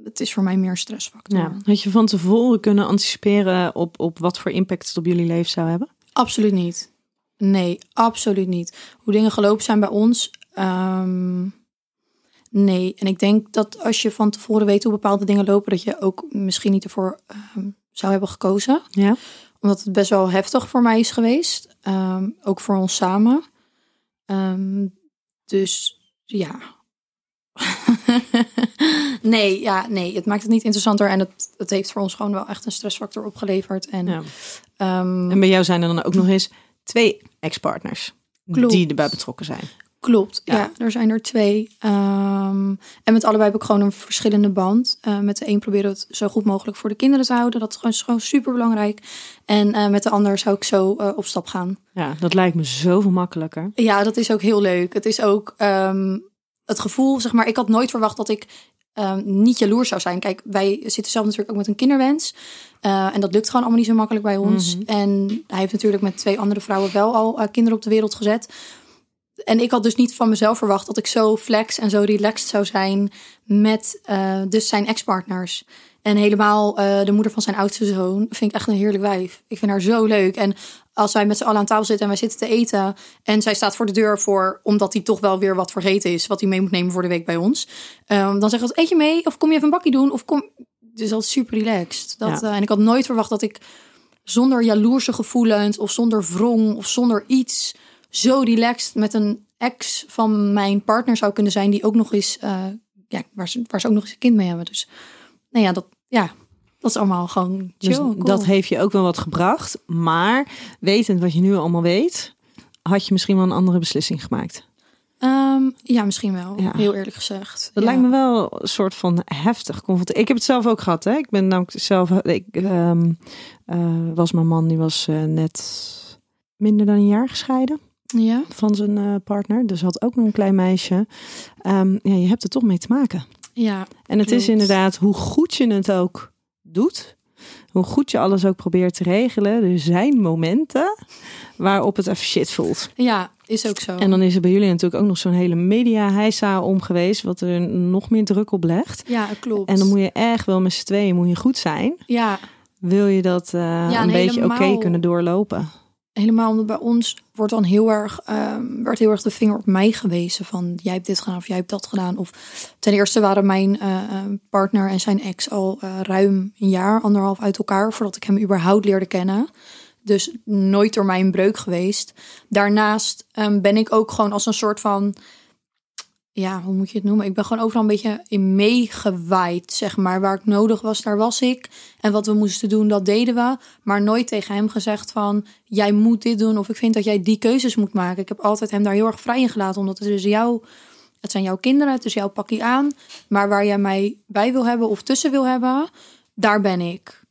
het is voor mij meer stressfactor. Ja. Had je van tevoren kunnen anticiperen op, op wat voor impact het op jullie leven zou hebben? Absoluut niet. Nee, absoluut niet. Hoe dingen gelopen zijn bij ons. ehm, nee, en ik denk dat als je van tevoren weet hoe bepaalde dingen lopen, dat je ook misschien niet ervoor ehm, zou hebben gekozen. Ja. Omdat het best wel heftig voor mij is geweest. Ehm, ook voor ons samen. Dus ja. [LAUGHS] [LAUGHS] nee, ja, nee, het maakt het niet interessanter. En het, het heeft voor ons gewoon wel echt een stressfactor opgeleverd. En, ja. ehm, En bij jou zijn er dan ook nog eens twee ex-partners die erbij betrokken zijn. Klopt, Ja. ja. er zijn er twee. Ehm, en met allebei heb ik gewoon een verschillende band. Eh, met de een proberen we het zo goed mogelijk voor de kinderen te houden. Dat is gewoon, is gewoon super belangrijk. En eh, met de ander zou ik zo eh, op stap gaan. Ja, dat lijkt me zoveel makkelijker. Ja, dat is ook heel leuk. Het is ook ehm, het gevoel, zeg maar, ik had nooit verwacht dat ik ehm, niet jaloers zou zijn. Kijk, wij zitten zelf natuurlijk ook met een kinderwens. Eh, en dat lukt gewoon allemaal niet zo makkelijk bij ons. Mhm. En hij heeft natuurlijk met twee andere vrouwen wel al eh, kinderen op de wereld gezet. En ik had dus niet van mezelf verwacht dat ik zo flex en zo relaxed zou zijn met eh, dus zijn ex-partners. En helemaal eh, de moeder van zijn oudste zoon vind ik echt een heerlijk wijf. Ik vind haar zo leuk. En als wij met z'n allen aan tafel zitten en wij zitten te eten. En zij staat voor de deur voor, omdat hij toch wel weer wat vergeten is. Wat hij mee moet nemen voor de week bij ons. Ehm, dan zegt hij, eet je mee? Of kom je even een bakje doen? Of kom... Dus dat is super relaxed. Dat, Ja. eh, en ik had nooit verwacht dat ik zonder jaloerse gevoelens. Of zonder wrong. Of zonder iets zo relaxed met een ex van mijn partner zou kunnen zijn. Die ook nog eens, eh, ja, waar ze, waar ze ook nog eens een kind mee hebben. Dus nou ja, dat, ja, dat is allemaal gewoon chill. Dus cool. dat heeft je ook wel wat gebracht. Maar wetend wat je nu allemaal weet, had je misschien wel een andere beslissing gemaakt. Ehm, ja, misschien wel. Ja. Heel eerlijk gezegd. Dat Ja. lijkt me wel een soort van heftig. Ik heb het zelf ook gehad. Hè? Ik ben namelijk zelf. Ik ehm, eh, was mijn man, die was eh, net minder dan een jaar gescheiden Ja, van zijn eh, partner. Dus had ook nog een klein meisje. Ehm, ja, je hebt er toch mee te maken. Ja, En het is inderdaad hoe goed je het ook doet. Hoe goed je alles ook probeert te regelen. Er zijn momenten waarop het even shit voelt. ja, is ook zo. En dan is er bij jullie natuurlijk ook nog zo'n hele media heisa om geweest. Wat er nog meer druk op legt. ja, klopt. En dan moet je echt wel met z'n tweeën moet je goed zijn. Ja, Wil je dat eh, en een beetje oké kunnen doorlopen? Helemaal omdat bij ons wordt dan heel erg, ehm, werd heel erg de vinger op mij gewezen van jij hebt dit gedaan of jij hebt dat gedaan. Of ten eerste waren mijn eh, eh, partner en zijn ex al eh, ruim een jaar, anderhalf uit elkaar voordat ik hem überhaupt leerde kennen. Dus nooit door mij een breuk geweest. Daarnaast ehm, ben ik ook gewoon als een soort van, ja, hoe moet je het noemen? Ik ben gewoon overal een beetje in meegewaaid, zeg maar. Waar ik nodig was, daar was ik. En wat we moesten doen, dat deden we. Maar nooit tegen hem gezegd van, jij moet dit doen. Of ik vind dat jij die keuzes moet maken. Ik heb altijd hem daar heel erg vrij in gelaten. Omdat het is jouw, het zijn jouw kinderen, het is jouw pakje aan. Maar waar jij mij bij wil hebben of tussen wil hebben, daar ben ik.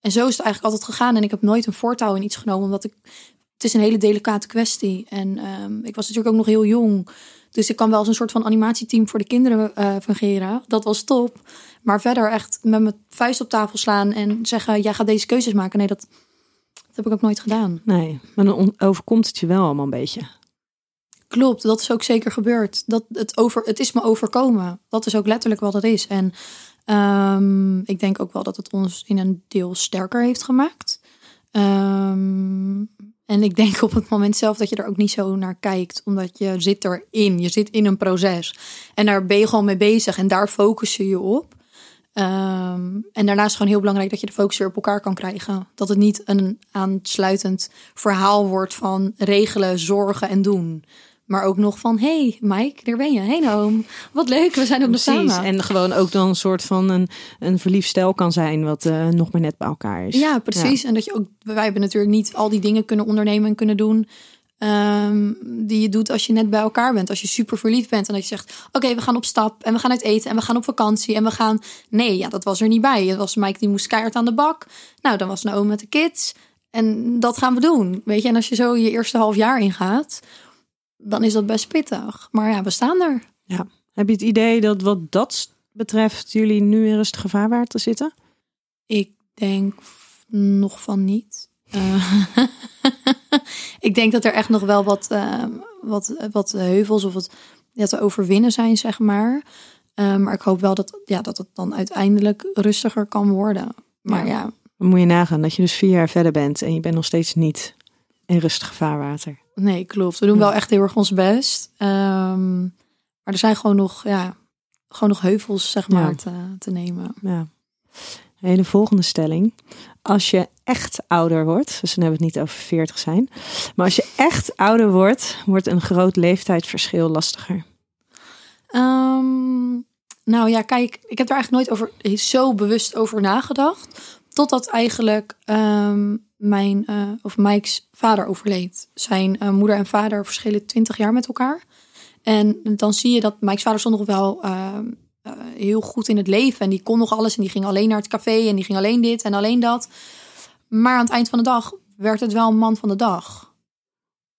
En zo is het eigenlijk altijd gegaan. En ik heb nooit een voortouw in iets genomen. Omdat ik, het is een hele delicate kwestie. En ehm, ik was natuurlijk ook nog heel jong. Dus ik kan wel als een soort van animatieteam voor de kinderen eh, fungeren. Dat was top. Maar verder echt met mijn vuist op tafel slaan en zeggen: jij gaat deze keuzes maken. Nee, dat, dat heb ik ook nooit gedaan. Nee, maar dan overkomt het je wel allemaal een beetje. Klopt, dat is ook zeker gebeurd. Dat het, over, het is me overkomen. Dat is ook letterlijk wat het is. En ehm, ik denk ook wel dat het ons in een deel sterker heeft gemaakt. Ehm, en ik denk op het moment zelf dat je er ook niet zo naar kijkt. Omdat je zit erin. Je zit in een proces. En daar ben je gewoon mee bezig. En daar focus je je op. Ehm, en daarnaast is gewoon heel belangrijk dat je de focus weer op elkaar kan krijgen. Dat het niet een aansluitend verhaal wordt van regelen, zorgen en doen. Maar ook nog van, hey Mike, daar ben je. Hey Noom, wat leuk, we zijn ook nog samen. En gewoon ook dan een soort van een, een verliefd stel kan zijn. Wat eh, nog maar net bij elkaar is. Ja, precies. En dat je ook, wij hebben natuurlijk niet al die dingen kunnen ondernemen en kunnen doen. ehm, die je doet als je net bij elkaar bent. Als je super verliefd bent en dat je zegt: Oké, we gaan op stap en we gaan uit eten en we gaan op vakantie en we gaan. Nee, ja, dat was er niet bij. Het was Mike die moest keihard aan de bak. Nou, dan was Naomi met de kids. En dat gaan we doen. Weet je, en als je zo je eerste half jaar ingaat, dan is dat best pittig. Maar ja, we staan er. Heb je het idee dat wat dat betreft jullie nu in rustige vaarwater zitten? Ik denk nog van niet. Eh, [LAUGHS] ik denk dat er echt nog wel wat, eh, wat, wat heuvels of wat ja, te overwinnen zijn, zeg maar. Eh, maar ik hoop wel dat, ja, dat het dan uiteindelijk rustiger kan worden. Maar Ja. ja, Dan moet je nagaan dat je dus vier jaar verder bent en je bent nog steeds niet in rustig vaarwater. nee, klopt. We doen Ja. wel echt heel erg ons best. Ehm, maar er zijn gewoon nog, ja, gewoon nog heuvels, zeg maar, Ja. te, te nemen. Ja. Volgende stelling. Als je echt ouder wordt, dus dan hebben we het niet over 40 zijn, maar als je echt ouder wordt, wordt een groot leeftijdsverschil lastiger. Ehm, nou ja, kijk, ik heb daar eigenlijk nooit over zo bewust over nagedacht. Totdat eigenlijk ehm, mijn eh, of Mike's vader overleed. Zijn eh, moeder en vader verschillen 20 jaar met elkaar. En dan zie je dat Mike's vader stond nog wel ehm, eh, heel goed in het leven. En die kon nog alles. En die ging alleen naar het café. En die ging alleen dit en alleen dat. Maar aan het eind van de dag werd het wel een man van de dag.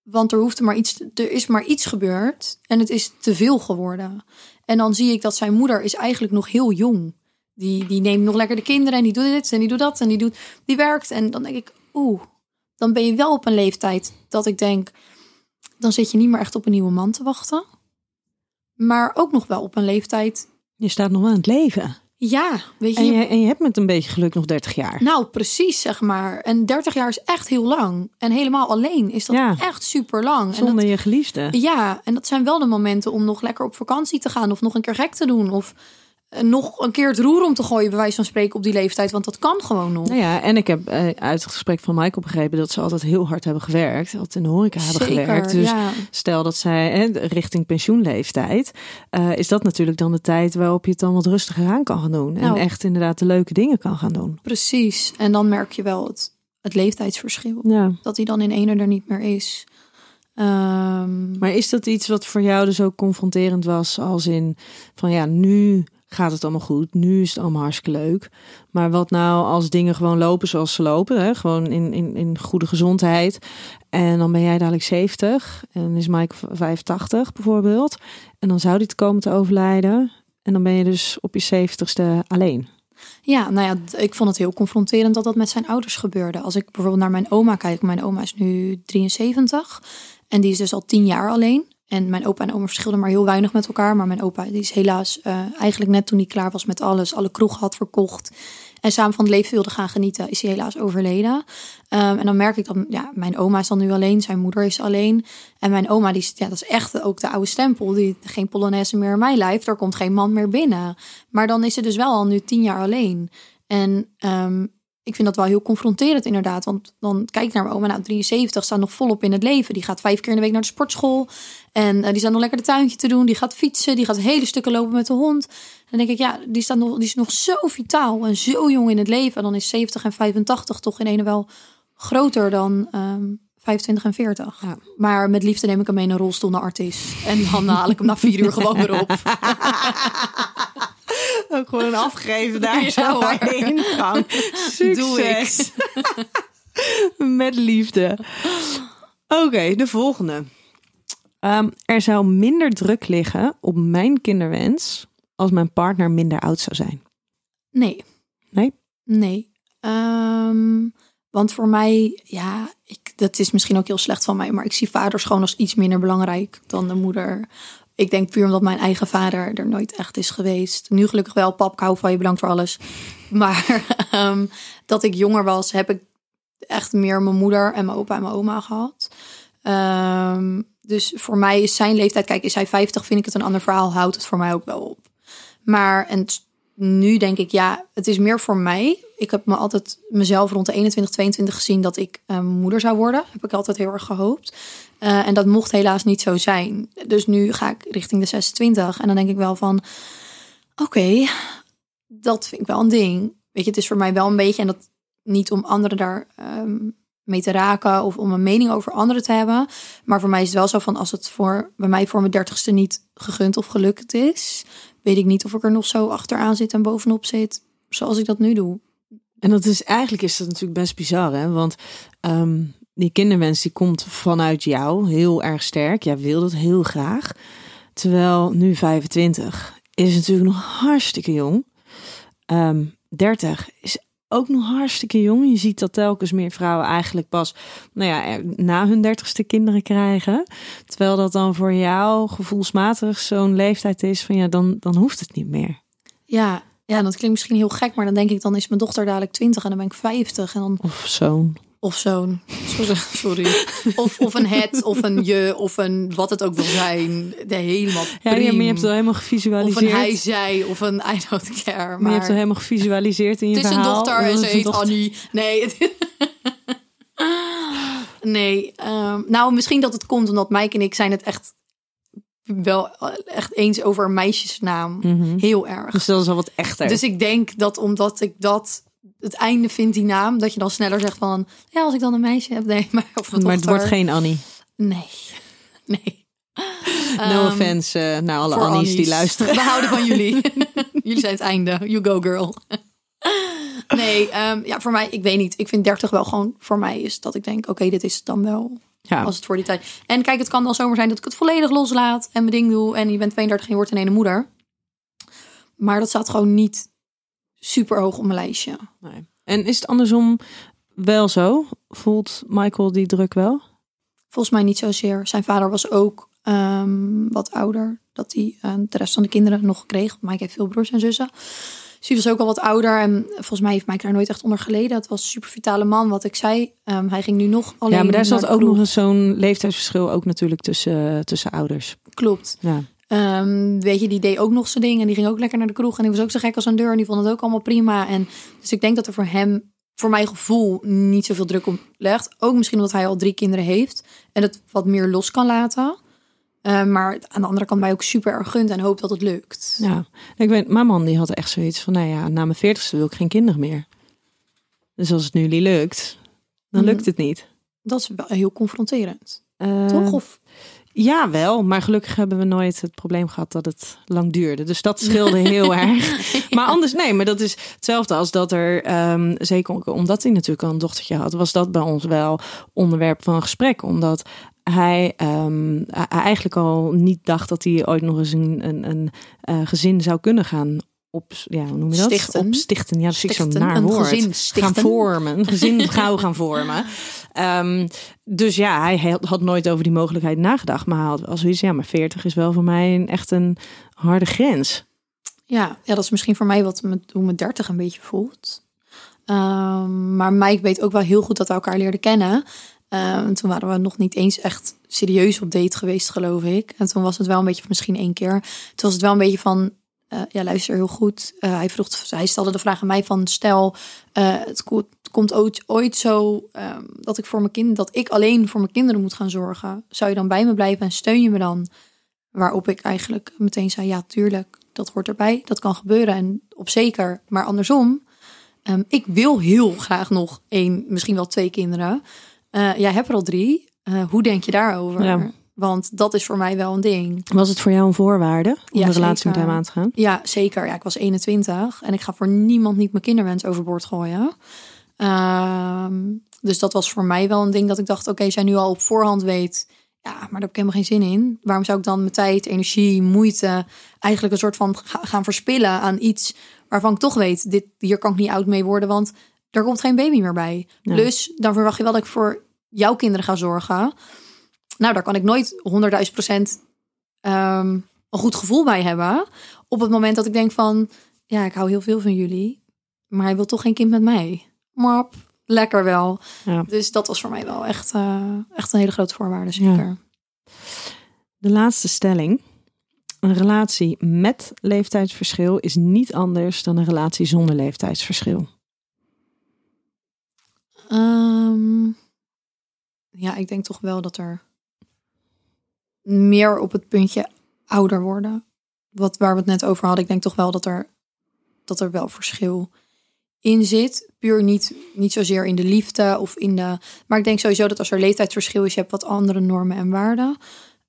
Want er, hoefde maar iets, er is maar iets gebeurd. En het is te veel geworden. En dan zie ik dat zijn moeder is eigenlijk nog heel jong. Die, die neemt nog lekker de kinderen en die doet dit en die doet dat en die, doet, die werkt. En dan denk ik, oeh, dan ben je wel op een leeftijd dat ik denk, dan zit je niet meer echt op een nieuwe man te wachten. Maar ook nog wel op een leeftijd, Je staat nog wel in het leven. ja, weet je. En je, en je hebt met een beetje geluk nog 30 jaar. Nou, precies, zeg maar. En 30 jaar is echt heel lang. En helemaal alleen is dat Ja. echt super lang. En dat, Zonder je geliefde. Ja, en dat zijn wel de momenten om nog lekker op vakantie te gaan of nog een keer gek te doen of nog een keer het roer om te gooien, bij wijze van spreken, op die leeftijd, want dat kan gewoon nog. Nou ja, en ik heb eh, uit het gesprek van Michael begrepen dat ze altijd heel hard hebben gewerkt. Altijd in de horeca hebben Zeker, gewerkt. Dus ja. stel dat zij richting pensioenleeftijd, eh, is dat natuurlijk dan de tijd waarop je het dan wat rustiger aan kan gaan doen. Nou. en echt inderdaad de leuke dingen kan gaan doen. Precies. En dan merk je wel het, het leeftijdsverschil. Ja, Dat hij dan in ene er niet meer is. Ehm, Maar is dat iets wat voor jou dus ook confronterend was? Als in van ja, nu gaat het allemaal goed. Nu is het allemaal hartstikke leuk. Maar wat nou als dingen gewoon lopen zoals ze lopen? Hè? Gewoon in, in, in goede gezondheid. En dan ben jij dadelijk 70 en is Mike 85 bijvoorbeeld. En dan zou die te komen te overlijden. En dan ben je dus op je 70ste alleen. Ja, nou ja, ik vond het heel confronterend dat dat met zijn ouders gebeurde. Als ik bijvoorbeeld naar mijn oma kijk, mijn oma is nu 73 en die is dus al 10 jaar alleen. En mijn opa en oma verschilden maar heel weinig met elkaar. Maar mijn opa die is helaas eh, eigenlijk net toen hij klaar was met alles, alle kroegen had verkocht en samen van het leven wilde gaan genieten, is hij helaas overleden. Ehm, en dan merk ik dat ja, mijn oma is dan nu alleen, zijn moeder is alleen. En mijn oma, die, ja, dat is echt ook de oude stempel. Die, geen Polonaise meer in mijn lijf, er komt geen man meer binnen. Maar dan is ze dus wel al nu tien jaar alleen. En ehm, ik vind dat wel heel confronterend inderdaad. Want dan kijk ik naar mijn oma, nou 73, staat nog volop in het leven. Die gaat vijf keer in de week naar de sportschool. En eh, die staat nog lekker de tuintje te doen. Die gaat fietsen, die gaat hele stukken lopen met de hond. En dan denk ik, ja, die, staat nog, die is nog zo vitaal en zo jong in het leven. En dan is 70 en 85 toch in ene wel groter dan ehm 25 en 40. Ja. Maar met liefde neem ik hem mee een rolstoel naar Artis. En dan haal ik hem na vier uur gewoon weer op. [LAUGHS] Ook gewoon afgegeven daar Ja, zo ingang. Doe ik. Succes. [LAUGHS] Met liefde. Oké, de volgende. Ehm, er zou minder druk liggen op mijn kinderwens als mijn partner minder oud zou zijn. Nee. Nee? Nee. Ehm, want voor mij, ja, ik, dat is misschien ook heel slecht van mij, maar ik zie vaders gewoon als iets minder belangrijk dan de moeder. Ik denk puur omdat mijn eigen vader er nooit echt is geweest. Nu gelukkig wel, pap, ik hou van je, bedankt voor alles. [LAUGHS] Maar ehm, dat ik jonger was, heb ik echt meer mijn moeder en mijn opa en mijn oma gehad. Dus voor mij is zijn leeftijd, kijk, is hij 50, vind ik het een ander verhaal, houdt het voor mij ook wel op. Maar en nu denk ik, ja, het is meer voor mij. Ik heb me altijd mezelf rond de 21, 22 gezien dat ik eh, moeder zou worden. Heb ik altijd heel erg gehoopt. Eh, en dat mocht helaas niet zo zijn. Dus nu ga ik richting de 26. En dan denk ik wel van, oké, dat vind ik wel een ding. Weet je, het is voor mij wel een beetje, en dat niet om anderen daar ehm, mee te raken of om een mening over anderen te hebben. Maar voor mij is het wel zo van, als het voor, bij mij voor mijn dertigste niet gegund of gelukt is, weet ik niet of ik er nog zo achteraan zit en bovenop zit, zoals ik dat nu doe. En dat is eigenlijk is dat natuurlijk best bizar, hè? Want ehm, die kinderwens die komt vanuit jou heel erg sterk. Jij wil dat heel graag. Terwijl nu 25 is natuurlijk nog hartstikke jong. Ehm 30 is ook nog hartstikke jong. Je ziet dat telkens meer vrouwen eigenlijk pas nou ja, na hun dertigste kinderen krijgen. Terwijl dat dan voor jou gevoelsmatig zo'n leeftijd is van ja, dan, dan hoeft het niet meer. Ja, ja, dat klinkt misschien heel gek, maar dan denk ik, dan is mijn dochter dadelijk 20 en dan ben ik 50 en dan Of zo'n. Of zo'n, sorry. Of, of een het, of een je, of een wat het ook wil zijn, de helemaal Ja, ja, maar je hebt het al helemaal Of gevisualiseerd. een hij, zij, of een I don't care. Maar, Maar je hebt het helemaal gevisualiseerd in je het is een dochter en ze heet Annie. Nee, het [LAUGHS] nee. ehm, nou, misschien dat het komt omdat Mike en ik zijn het echt wel echt eens over een meisjesnaam. Mhm. Heel erg. Dus dat is al wat echter. Dus ik denk dat omdat ik dat het einde vind, die naam, dat je dan sneller zegt van, ja, als ik dan een meisje heb, nee, [LAUGHS] maar of maar het wordt geen Annie. Nee, [LAUGHS] nee. No Ehm, offense eh, naar alle Annies die luisteren. We houden van jullie. [LAUGHS] jullie zijn het einde. You go, girl. nee, ehm, ja, voor mij, ik weet niet. Ik vind 30 wel gewoon voor mij is dat ik denk, oké, dit is het dan wel. Ja. Als het voor die tijd. En kijk, het kan dan zomaar zijn dat ik het volledig loslaat en mijn ding doe. En je bent 32 en je wordt een ene moeder. Maar dat staat gewoon niet super hoog op mijn lijstje. Nee. En is het andersom wel zo? Voelt Michael die druk wel? Volgens mij niet zozeer. Zijn vader was ook ehm, wat ouder. Dat hij eh, de rest van de kinderen nog kreeg. Mike heeft veel broers en zussen. Dus hij was ook al wat ouder. En volgens mij heeft Mike daar nooit echt onder geleden. Het was een super vitale man, wat ik zei. Ehm, hij ging nu nog alleen ja, maar daar zat ook nog zo'n leeftijdsverschil ook natuurlijk tussen, tussen ouders. Klopt. Ja. Ehm, weet je, die deed ook nog zijn ding. En die ging ook lekker naar de kroeg. En die was ook zo gek als een deur. En die vond het ook allemaal prima. En dus ik denk dat er voor hem, voor mijn gevoel, niet zoveel druk op legt. Ook misschien omdat hij al drie kinderen heeft. En het wat meer los kan laten. Ehm, maar aan de andere kant mij ook super erg gunt en hoop dat het lukt. ja. Ik weet, mijn man die had echt zoiets van, nou ja, na mijn veertigste wil ik geen kinderen meer. Dus als het nu niet lukt, dan Mhm. lukt het niet. Dat is wel heel confronterend. Eh, Toch? Of Ja, wel. Maar gelukkig hebben we nooit het probleem gehad dat het lang duurde. Dus dat scheelde heel [LAUGHS] erg. Maar anders, nee, maar dat is hetzelfde als dat er, ehm, zeker omdat hij natuurlijk al een dochtertje had, was dat bij ons wel onderwerp van gesprek. Omdat hij, ehm, hij eigenlijk al niet dacht dat hij ooit nog eens een, een, een eh, gezin zou kunnen gaan op, ja, hoe noem je dat? Stichten. Op stichten. Ja, dat ik zo'n naar een woord. gezin Gaan stichten. vormen. [LAUGHS] Een gezin gauw gaan vormen. Ehm, dus ja, hij had- nooit over die mogelijkheid nagedacht. Maar hij had wel zoiets, ja, maar 40 is wel voor mij een, echt een harde grens. Ja, ja, dat is misschien voor mij wat me, hoe mijn 30 een beetje voelt. Ehm, maar Mike weet ook wel heel goed dat we elkaar leerden kennen. Ehm, toen waren we nog niet eens echt serieus op date geweest, geloof ik. En toen was het wel een beetje, misschien één keer. Toen was het wel een beetje van, eh, ja, luister heel goed. Eh, hij, vroeg, hij stelde de vraag aan mij van, stel, eh, het, ko- het komt ooit, ooit zo ehm, dat ik voor mijn kind, dat ik alleen voor mijn kinderen moet gaan zorgen. Zou je dan bij me blijven en steun je me dan? Waarop ik eigenlijk meteen zei, ja, tuurlijk, dat hoort erbij. Dat kan gebeuren en op zeker. Maar andersom, ehm, ik wil heel graag nog één, misschien wel twee kinderen. Jij hebt er al drie. Hoe denk je daarover? Want dat is voor mij wel een ding. Was het voor jou een voorwaarde om Ja, een relatie zeker. met hem aan te gaan? Ja, zeker. Ja, ik was 21 en ik ga voor niemand niet mijn kinderwens overboord gooien. Ehm, dus dat was voor mij wel een ding dat ik dacht, oké, jij nu al op voorhand weet, ja, maar daar heb ik helemaal geen zin in. Waarom zou ik dan mijn tijd, energie, moeite eigenlijk een soort van ga- gaan verspillen aan iets waarvan ik toch weet, dit, hier kan ik niet oud mee worden, want er komt geen baby meer bij. Ja. Plus, dan verwacht je wel dat ik voor jouw kinderen ga zorgen. Nou, daar kan ik nooit 100.000 procent ehm, een goed gevoel bij hebben. Op het moment dat ik denk van, ja, ik hou heel veel van jullie, maar hij wil toch geen kind met mij. Maar lekker wel. Ja. Dus dat was voor mij wel echt, eh, echt een hele grote voorwaarde, zeker. De laatste stelling. Een relatie met leeftijdsverschil is niet anders dan een relatie zonder leeftijdsverschil. Ehm, ja, ik denk toch wel dat er meer op het puntje ouder worden. Wat waar we het net over hadden. Ik denk toch wel dat er, dat er wel verschil in zit. Puur niet, niet zozeer in de liefde of in de. Maar ik denk sowieso dat als er leeftijdsverschil is, je hebt wat andere normen en waarden.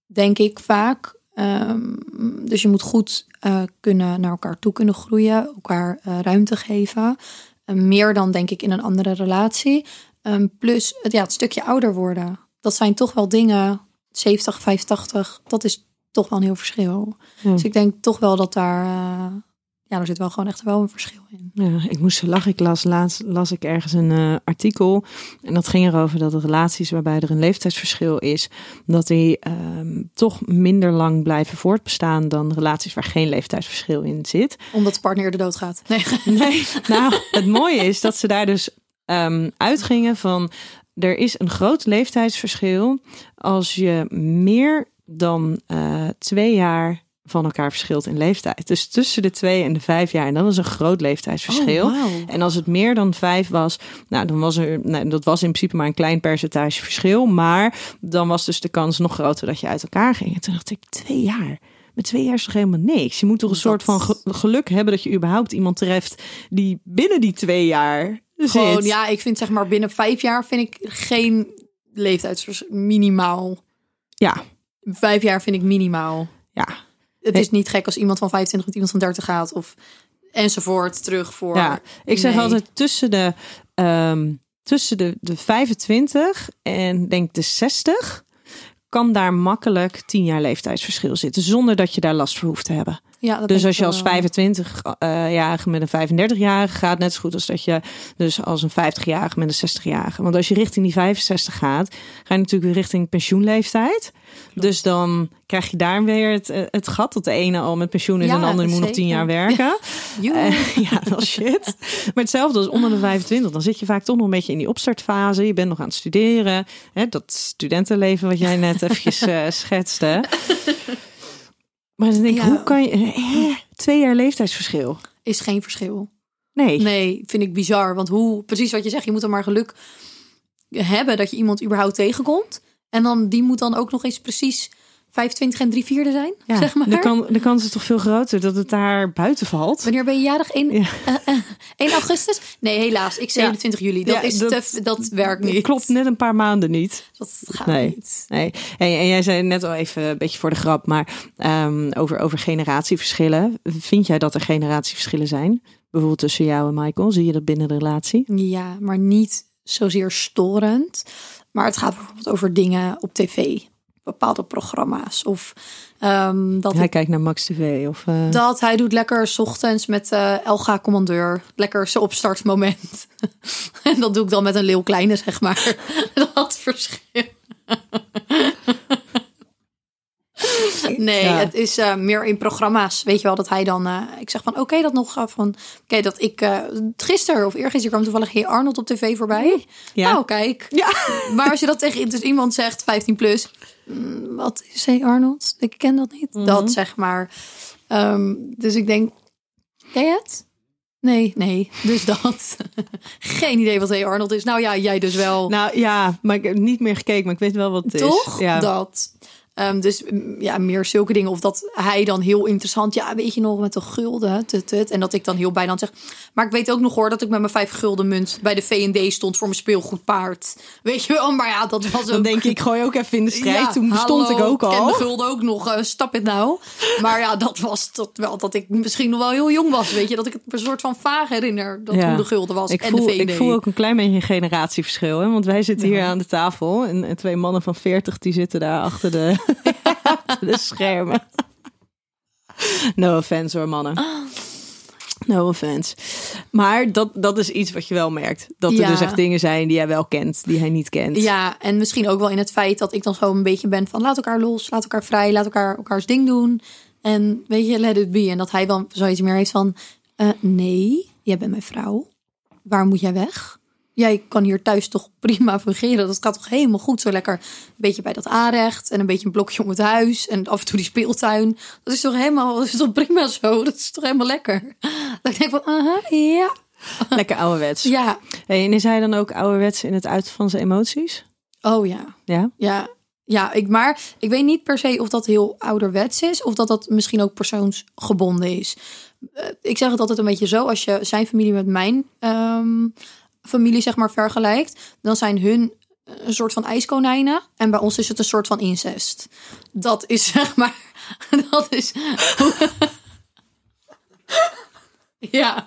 Denk ik vaak. Ehm, dus je moet goed eh, kunnen naar elkaar toe kunnen groeien, elkaar eh, ruimte geven. Meer dan denk ik in een andere relatie. Ehm, plus het, ja, het stukje ouder worden. Dat zijn toch wel dingen, 70, 85, dat is toch wel een heel verschil. Ja. Dus ik denk toch wel dat daar, eh, ja, er zit wel gewoon echt wel een verschil in. Ja, ik moest lachen. Ik las laatst las ik ergens een eh, artikel. En dat ging erover dat de relaties waarbij er een leeftijdsverschil is, dat die ehm, toch minder lang blijven voortbestaan dan relaties waar geen leeftijdsverschil in zit. Omdat de partner eerder doodgaat. Nee. Nee, nou, het mooie is dat ze daar dus ehm, uitgingen van er is een groot leeftijdsverschil als je meer dan eh, twee jaar van elkaar verschilt in leeftijd. Dus tussen de twee en de vijf jaar. En dat is een groot leeftijdsverschil. Oh, wauw. En als het meer dan vijf was, nou, dan was er, nou, dat was in principe maar een klein percentage verschil. Maar dan was dus de kans nog groter dat je uit elkaar ging. En toen dacht ik, twee jaar. Met twee jaar is toch helemaal niks. Je moet toch een Dat- soort van ge- geluk hebben dat je überhaupt iemand treft die binnen die twee jaar Gewoon, zit. ja, ik vind zeg maar binnen vijf jaar vind ik geen leeftijdsverschil minimaal. Ja, Vijf jaar vind ik minimaal. ja. Het Nee. is niet gek als iemand van 25 met iemand van 30 gaat of enzovoort terug voor. Ja, ik zeg Nee. altijd tussen de, ehm, tussen de, de 25 en denk de 60 kan daar makkelijk 10 jaar leeftijdsverschil zitten. Zonder dat je daar last voor hoeft te hebben. Ja, Dus als je als wel. 25-jarige met een 35-jarige gaat, net zo goed als dat je dus als een 50-jarige met een 60-jarige. Want als je richting die 65 gaat, ga je natuurlijk weer richting pensioenleeftijd. Dus dan krijg je daar weer het, eh, het gat dat de ene al met pensioen is Ja, en de andere moet nog 10 zeker. jaar werken. [LAUGHS] Joe. Eh, [LAUGHS] ja, dat is shit. Maar hetzelfde als onder de 25. Dan zit je vaak toch nog een beetje in die opstartfase. Je bent nog aan het studeren. Hè, dat studentenleven wat jij net [LAUGHS] eventjes eh, schetste. Maar dan denk ik, Ja. hoe kan je... eh, twee jaar leeftijdsverschil. is geen verschil. Nee. Nee, vind ik bizar. Want hoe, precies wat je zegt, je moet dan maar geluk hebben dat je iemand überhaupt tegenkomt. En dan die moet dan ook nog eens precies 25 en 3 vierde zijn, Ja, zeg maar. de, kan, de kans is toch veel groter dat het daar buiten valt. Wanneer ben je jarig? 1, Ja. eh, eh, 1 augustus? Nee, helaas. Ik 27 juli. Dat, Ja, is dat- te, dat werkt niet. Klopt net een paar maanden niet. Dat gaat Nee. niet. Nee. En, en jij zei net al even een beetje voor de grap, maar ehm, over, over generatieverschillen. Vind jij dat er generatieverschillen zijn? Bijvoorbeeld tussen jou en Michael. Zie je dat binnen de relatie? Ja, maar niet zozeer storend. Maar het gaat bijvoorbeeld over dingen op tv. Bepaalde programma's. Of ehm, dat, Hij kijkt naar Max TV of... eh, dat hij doet lekker 's ochtends met eh, Elga Commandeur. Lekker zijn opstartmoment. [LAUGHS] en dat doe ik dan met een leeuw kleine, zeg maar. [LAUGHS] dat verschil. [LAUGHS] Nee, Ja. het is eh, meer in programma's. Weet je wel, dat hij dan... eh, ik zeg van, oké, dat nog eh, van... Oké, dat ik... gisteren of eergisteren kwam toevallig Heer Arnold op tv voorbij. Ja. Nou, kijk. Ja. [LAUGHS] Maar als je dat tegen dus iemand zegt, 15 plus... mm, wat is Hey Arnold? Ik ken dat niet. Mhm. Dat zeg maar. Ehm, dus ik denk, ken je het? Nee, nee. [LAUGHS] Dus dat. Geen idee wat Hey Arnold is. Nou ja, jij dus wel. Nou ja, maar ik heb niet meer gekeken, maar ik weet wel wat het is. Toch? Ja. Dat. Ehm, dus ja, meer zulke dingen. Of dat hij dan heel interessant, ja, weet je nog, met de gulden. Tut, tut. En dat ik dan heel bijna zeg. Maar ik weet ook nog hoor dat ik met mijn vijf gulden munt bij de V&D stond voor mijn speelgoedpaard. [LAUGHS] Weet je wel, maar ja, dat was Dan ook... denk ik, ik gooi ook even in de [LAUGHS] strijd. Ja, Toen stond ik ook ken de al. gulden ook nog. eh, stap het nou. Maar ja, dat was tot wel dat ik misschien nog wel heel jong was. Weet je, dat ik het een soort van vaag herinner. Dat Ja. hoe de gulden was. Ik en voel, de VD. ik voel ook een klein beetje een generatieverschil. Hè? Want wij zitten hier aan de tafel. En, en twee mannen van 40 die zitten daar achter de, [LAUGHS] de schermen. No offense hoor, mannen. No offense. Maar dat, dat is iets wat je wel merkt. Dat er Ja. dus echt dingen zijn die jij wel kent, die hij niet kent. Ja, en misschien ook wel in het feit dat ik dan zo een beetje ben van laat elkaar los, laat elkaar vrij, laat elkaar elkaars ding doen. En weet je, let it be. En dat hij wel zoiets meer heeft van eh, nee, jij bent mijn vrouw. Waar moet jij weg? Jij kan hier thuis toch prima fungeren. Dat gaat toch helemaal goed. Zo lekker een beetje bij dat aanrecht. En een beetje een blokje om het huis. En af en toe die speeltuin. Dat is toch helemaal dat is toch prima zo. [LAUGHS] Dat is toch helemaal lekker. Dat ik denk van, aha, ja. Lekker ouderwets. Ja. Hey, en is hij dan ook ouderwets in het uiten van zijn emoties? Oh ja. Ja? Ja, ja ik, maar ik weet niet per se of dat heel ouderwets is of dat dat misschien ook persoonsgebonden is. Eh, ik zeg het altijd een beetje zo: als je zijn familie met mijn ehm, familie zeg maar vergelijkt, dan zijn hun een soort van ijskonijnen en bij ons is het een soort van incest. Dat is [LAUGHS] zeg maar, dat is. [LAUGHS] ja.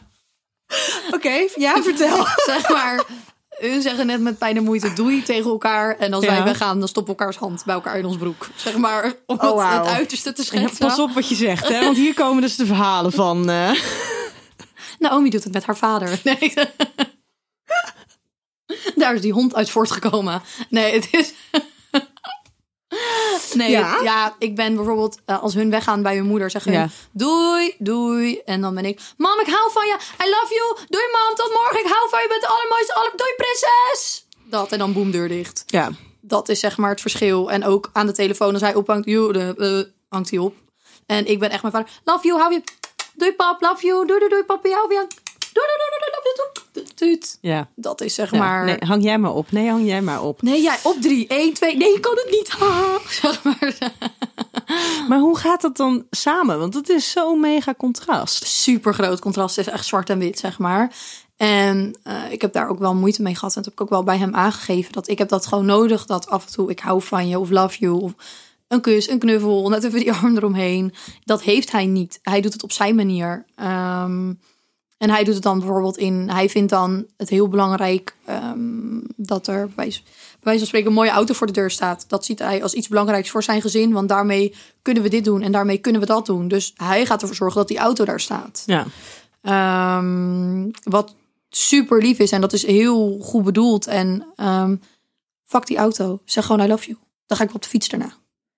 Oké, ja, vertel. [LAUGHS] zeg maar. Hun zeggen net met pijn en moeite doei tegen elkaar. En als Ja. wij weggaan, dan stoppen we elkaars hand bij elkaar in ons broek. Zeg maar, om Oh, het, uiterste te Ja, schetsen. pas op wat je zegt, hè? want hier komen dus de verhalen van. eh. Naomi doet het met haar vader. Nee. Daar is die hond uit voortgekomen. Nee, het is... [LAUGHS] Nee, Ja? ja? ik ben bijvoorbeeld, eh, als hun weggaan bij hun moeder, zeggen hun, Ja. doei, doei. En dan ben ik, mam, ik hou van je. I love you. Doei, mam, tot morgen. Ik hou van je. Je bent de allermooiste. Alle... Doei, prinses. Dat, en dan boem, deur dicht. Ja, Dat is zeg maar het verschil. En ook aan de telefoon, als hij ophangt, joh, de, eh, hangt hij op. En ik ben echt mijn vader. Love you, hou je. Doei pap, love you. Doei, doei, doei, papi, hou je. Ja. Dat is zeg maar... Nee, hang jij maar op. Nee, hang jij maar op. Nee, jij op drie. één, twee. Nee, je kan het niet. [LAUGHS] Zeg maar. Maar hoe gaat dat dan samen? Want het is zo'n mega contrast. Super groot contrast. Het is echt zwart en wit, zeg maar. En eh, ik heb daar ook wel moeite mee gehad. En dat heb ik ook wel bij hem aangegeven. Dat ik heb dat gewoon nodig. Dat af en toe ik hou van je of love you. Of een kus, een knuffel. Net even die [LAUGHS] arm eromheen. Dat heeft hij niet. Hij doet het op zijn manier. Ehm, en hij doet het dan bijvoorbeeld in... Hij vindt dan het heel belangrijk ehm, dat er bij, bij wijze van spreken een mooie auto voor de deur staat. Dat ziet hij als iets belangrijks voor zijn gezin. Want daarmee kunnen we dit doen en daarmee kunnen we dat doen. Dus hij gaat ervoor zorgen dat die auto daar staat. Ja. Ehm, wat super lief is en dat is heel goed bedoeld. En ehm fuck die auto. Zeg gewoon I love you. Dan ga ik op de fiets daarna.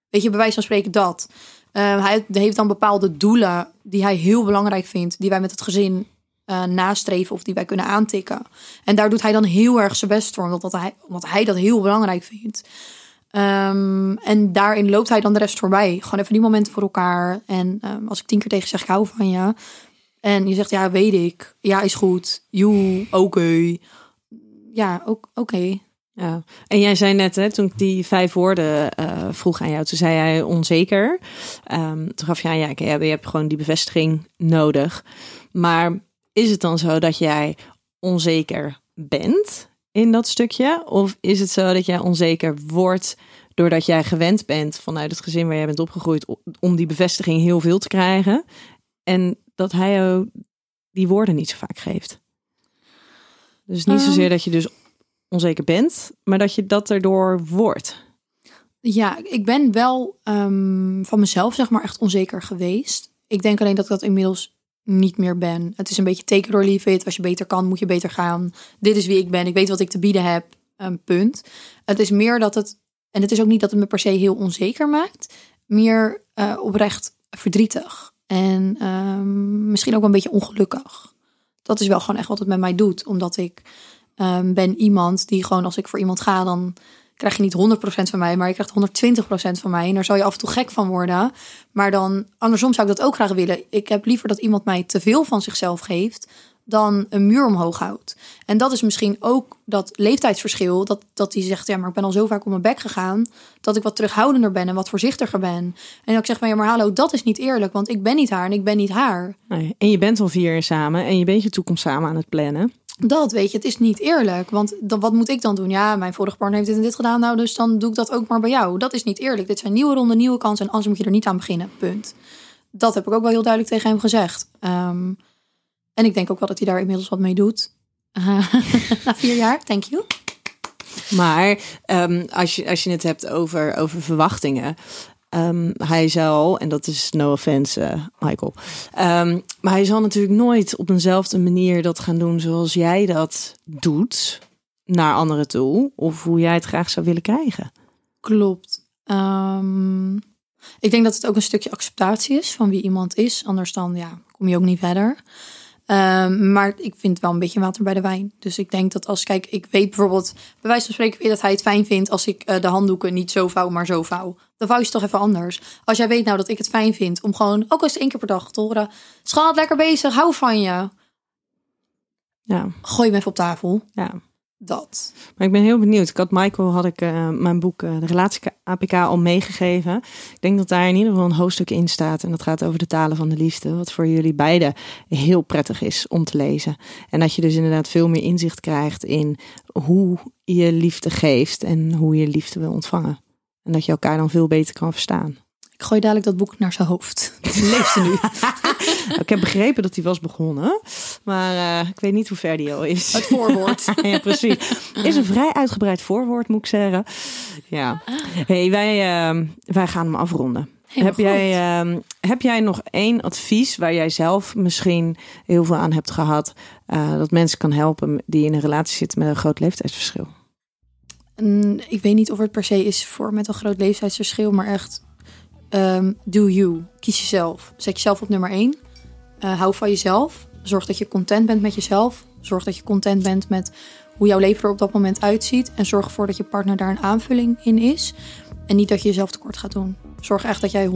Weet je, bij wijze van spreken dat. Hij heeft dan bepaalde doelen die hij heel belangrijk vindt. Die wij met het gezin eh, nastreven of die wij kunnen aantikken. En daar doet hij dan heel erg zijn best voor. Omdat, dat hij, omdat hij dat heel belangrijk vindt. Ehm, en daarin loopt hij dan de rest voorbij. Gewoon even die momenten voor elkaar. En ehm, als ik tien keer tegen zeg, ik hou van je. En je zegt, ja, weet ik. Ja, is goed. Joe, oké. Ja, ook oké. En jij zei net, hè, toen ik die vijf woorden uh, vroeg aan jou, toen zei jij onzeker. Um, toen gaf je aan, ja, je hebt gewoon die bevestiging nodig. Maar is het dan zo dat jij onzeker bent in dat stukje? Of is het zo dat jij onzeker wordt doordat jij gewend bent vanuit het gezin waar jij bent opgegroeid om die bevestiging heel veel te krijgen? En dat hij jou die woorden niet zo vaak geeft. Dus niet zozeer ehm. dat je dus onzeker bent, maar dat je dat erdoor wordt. Ja, ik ben wel um, van mezelf zeg maar echt onzeker geweest. Ik denk alleen dat ik dat inmiddels niet meer ben. Het is een beetje teken door leave it. Als je beter kan, moet je beter gaan. Dit is wie ik ben. Ik weet wat ik te bieden heb. Een punt. Het is meer dat het, en het is ook niet dat het me per se heel onzeker maakt. Meer uh, oprecht verdrietig. En um, misschien ook een beetje ongelukkig. Dat is wel gewoon echt wat het met mij doet. Omdat ik um, ben iemand die gewoon als ik voor iemand ga, dan krijg je niet 100% van mij, maar je krijgt 120% van mij. En daar zou je af en toe gek van worden. Maar dan, andersom zou ik dat ook graag willen. Ik heb liever dat iemand mij te veel van zichzelf geeft dan een muur omhoog houdt. En dat is misschien ook dat leeftijdsverschil. Dat, dat die zegt, ja, maar ik ben al zo vaak op mijn bek gegaan... dat ik wat terughoudender ben en wat voorzichtiger ben. En dan ik zeg, maar ja, maar hallo, dat is niet eerlijk... want ik ben niet haar en ik ben niet haar. Nee, en je bent al vier jaar samen en je bent je toekomst samen aan het plannen. Dat weet je, het is niet eerlijk. Want dan, wat moet ik dan doen? Ja, mijn vorige partner heeft dit en dit gedaan. Nou, dus dan doe ik dat ook maar bij jou. Dat is niet eerlijk. Dit zijn nieuwe ronden, nieuwe kansen. En anders moet je er niet aan beginnen. Punt. Dat heb ik ook wel heel duidelijk tegen hem gezegd. Um, en ik denk ook wel dat hij daar inmiddels wat mee doet. [LAUGHS] Na vier jaar, thank you. Maar um, als, je, als je het hebt over, over verwachtingen. Um, hij zal, en dat is no offense, uh, Michael. Um, maar hij zal natuurlijk nooit op eenzelfde manier dat gaan doen zoals jij dat doet naar anderen toe. Of hoe jij het graag zou willen krijgen. Klopt. Um, ik denk dat het ook een stukje acceptatie is van wie iemand is. Anders dan ja, kom je ook niet verder. Um, maar ik vind wel een beetje water bij de wijn. Dus ik denk dat als, kijk, ik weet bijvoorbeeld, bij wijze van spreken, weet dat hij het fijn vindt als ik uh, de handdoeken niet zo vouw, maar zo vouw. Dan vouw je ze toch even anders. Als jij weet nou dat ik het fijn vind om gewoon, ook eens één keer per dag te horen, schat, lekker bezig, hou van je. Ja. Gooi hem even op tafel. Ja dat. Maar ik ben heel benieuwd. Ik had Michael, had ik uh, mijn boek uh, De Relatie APK al meegegeven. Ik denk dat daar in ieder geval een hoofdstuk in staat. En dat gaat over de talen van de liefde. Wat voor jullie beiden heel prettig is om te lezen. En dat je dus inderdaad veel meer inzicht krijgt in hoe je liefde geeft. En hoe je liefde wil ontvangen. En dat je elkaar dan veel beter kan verstaan. Ik gooi dadelijk dat boek naar zijn hoofd. [LAUGHS] Lees ze nu. [LAUGHS] [LAUGHS] ik heb begrepen dat hij was begonnen. Maar uh, ik weet niet hoe ver die al is. Het voorwoord. [LAUGHS] ja, precies. Is een vrij uitgebreid voorwoord, moet ik zeggen. Ja. hey, wij, uh, wij gaan hem afronden. heb jij, uh, heb jij nog één advies waar jij zelf misschien heel veel aan hebt gehad? Uh, dat mensen kan helpen die in een relatie zitten met een groot leeftijdsverschil? Ik weet niet of het per se is voor met een groot leeftijdsverschil, maar echt um, do you. Kies jezelf. Zet jezelf op nummer één. Uh, hou van jezelf. Zorg dat je content bent met jezelf. Zorg dat je content bent met hoe jouw leven er op dat moment uitziet. En zorg ervoor dat je partner daar een aanvulling in is. En niet dat je jezelf tekort gaat doen. Zorg echt dat jij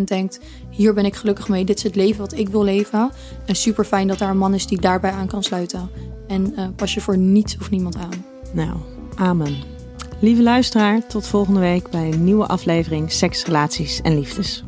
110% denkt: hier ben ik gelukkig mee. Dit is het leven wat ik wil leven. En super fijn dat daar een man is die daarbij aan kan sluiten. En uh, pas je voor niets of niemand aan. Nou, amen. Lieve luisteraar, tot volgende week bij een nieuwe aflevering Seks, Relaties en Liefdes.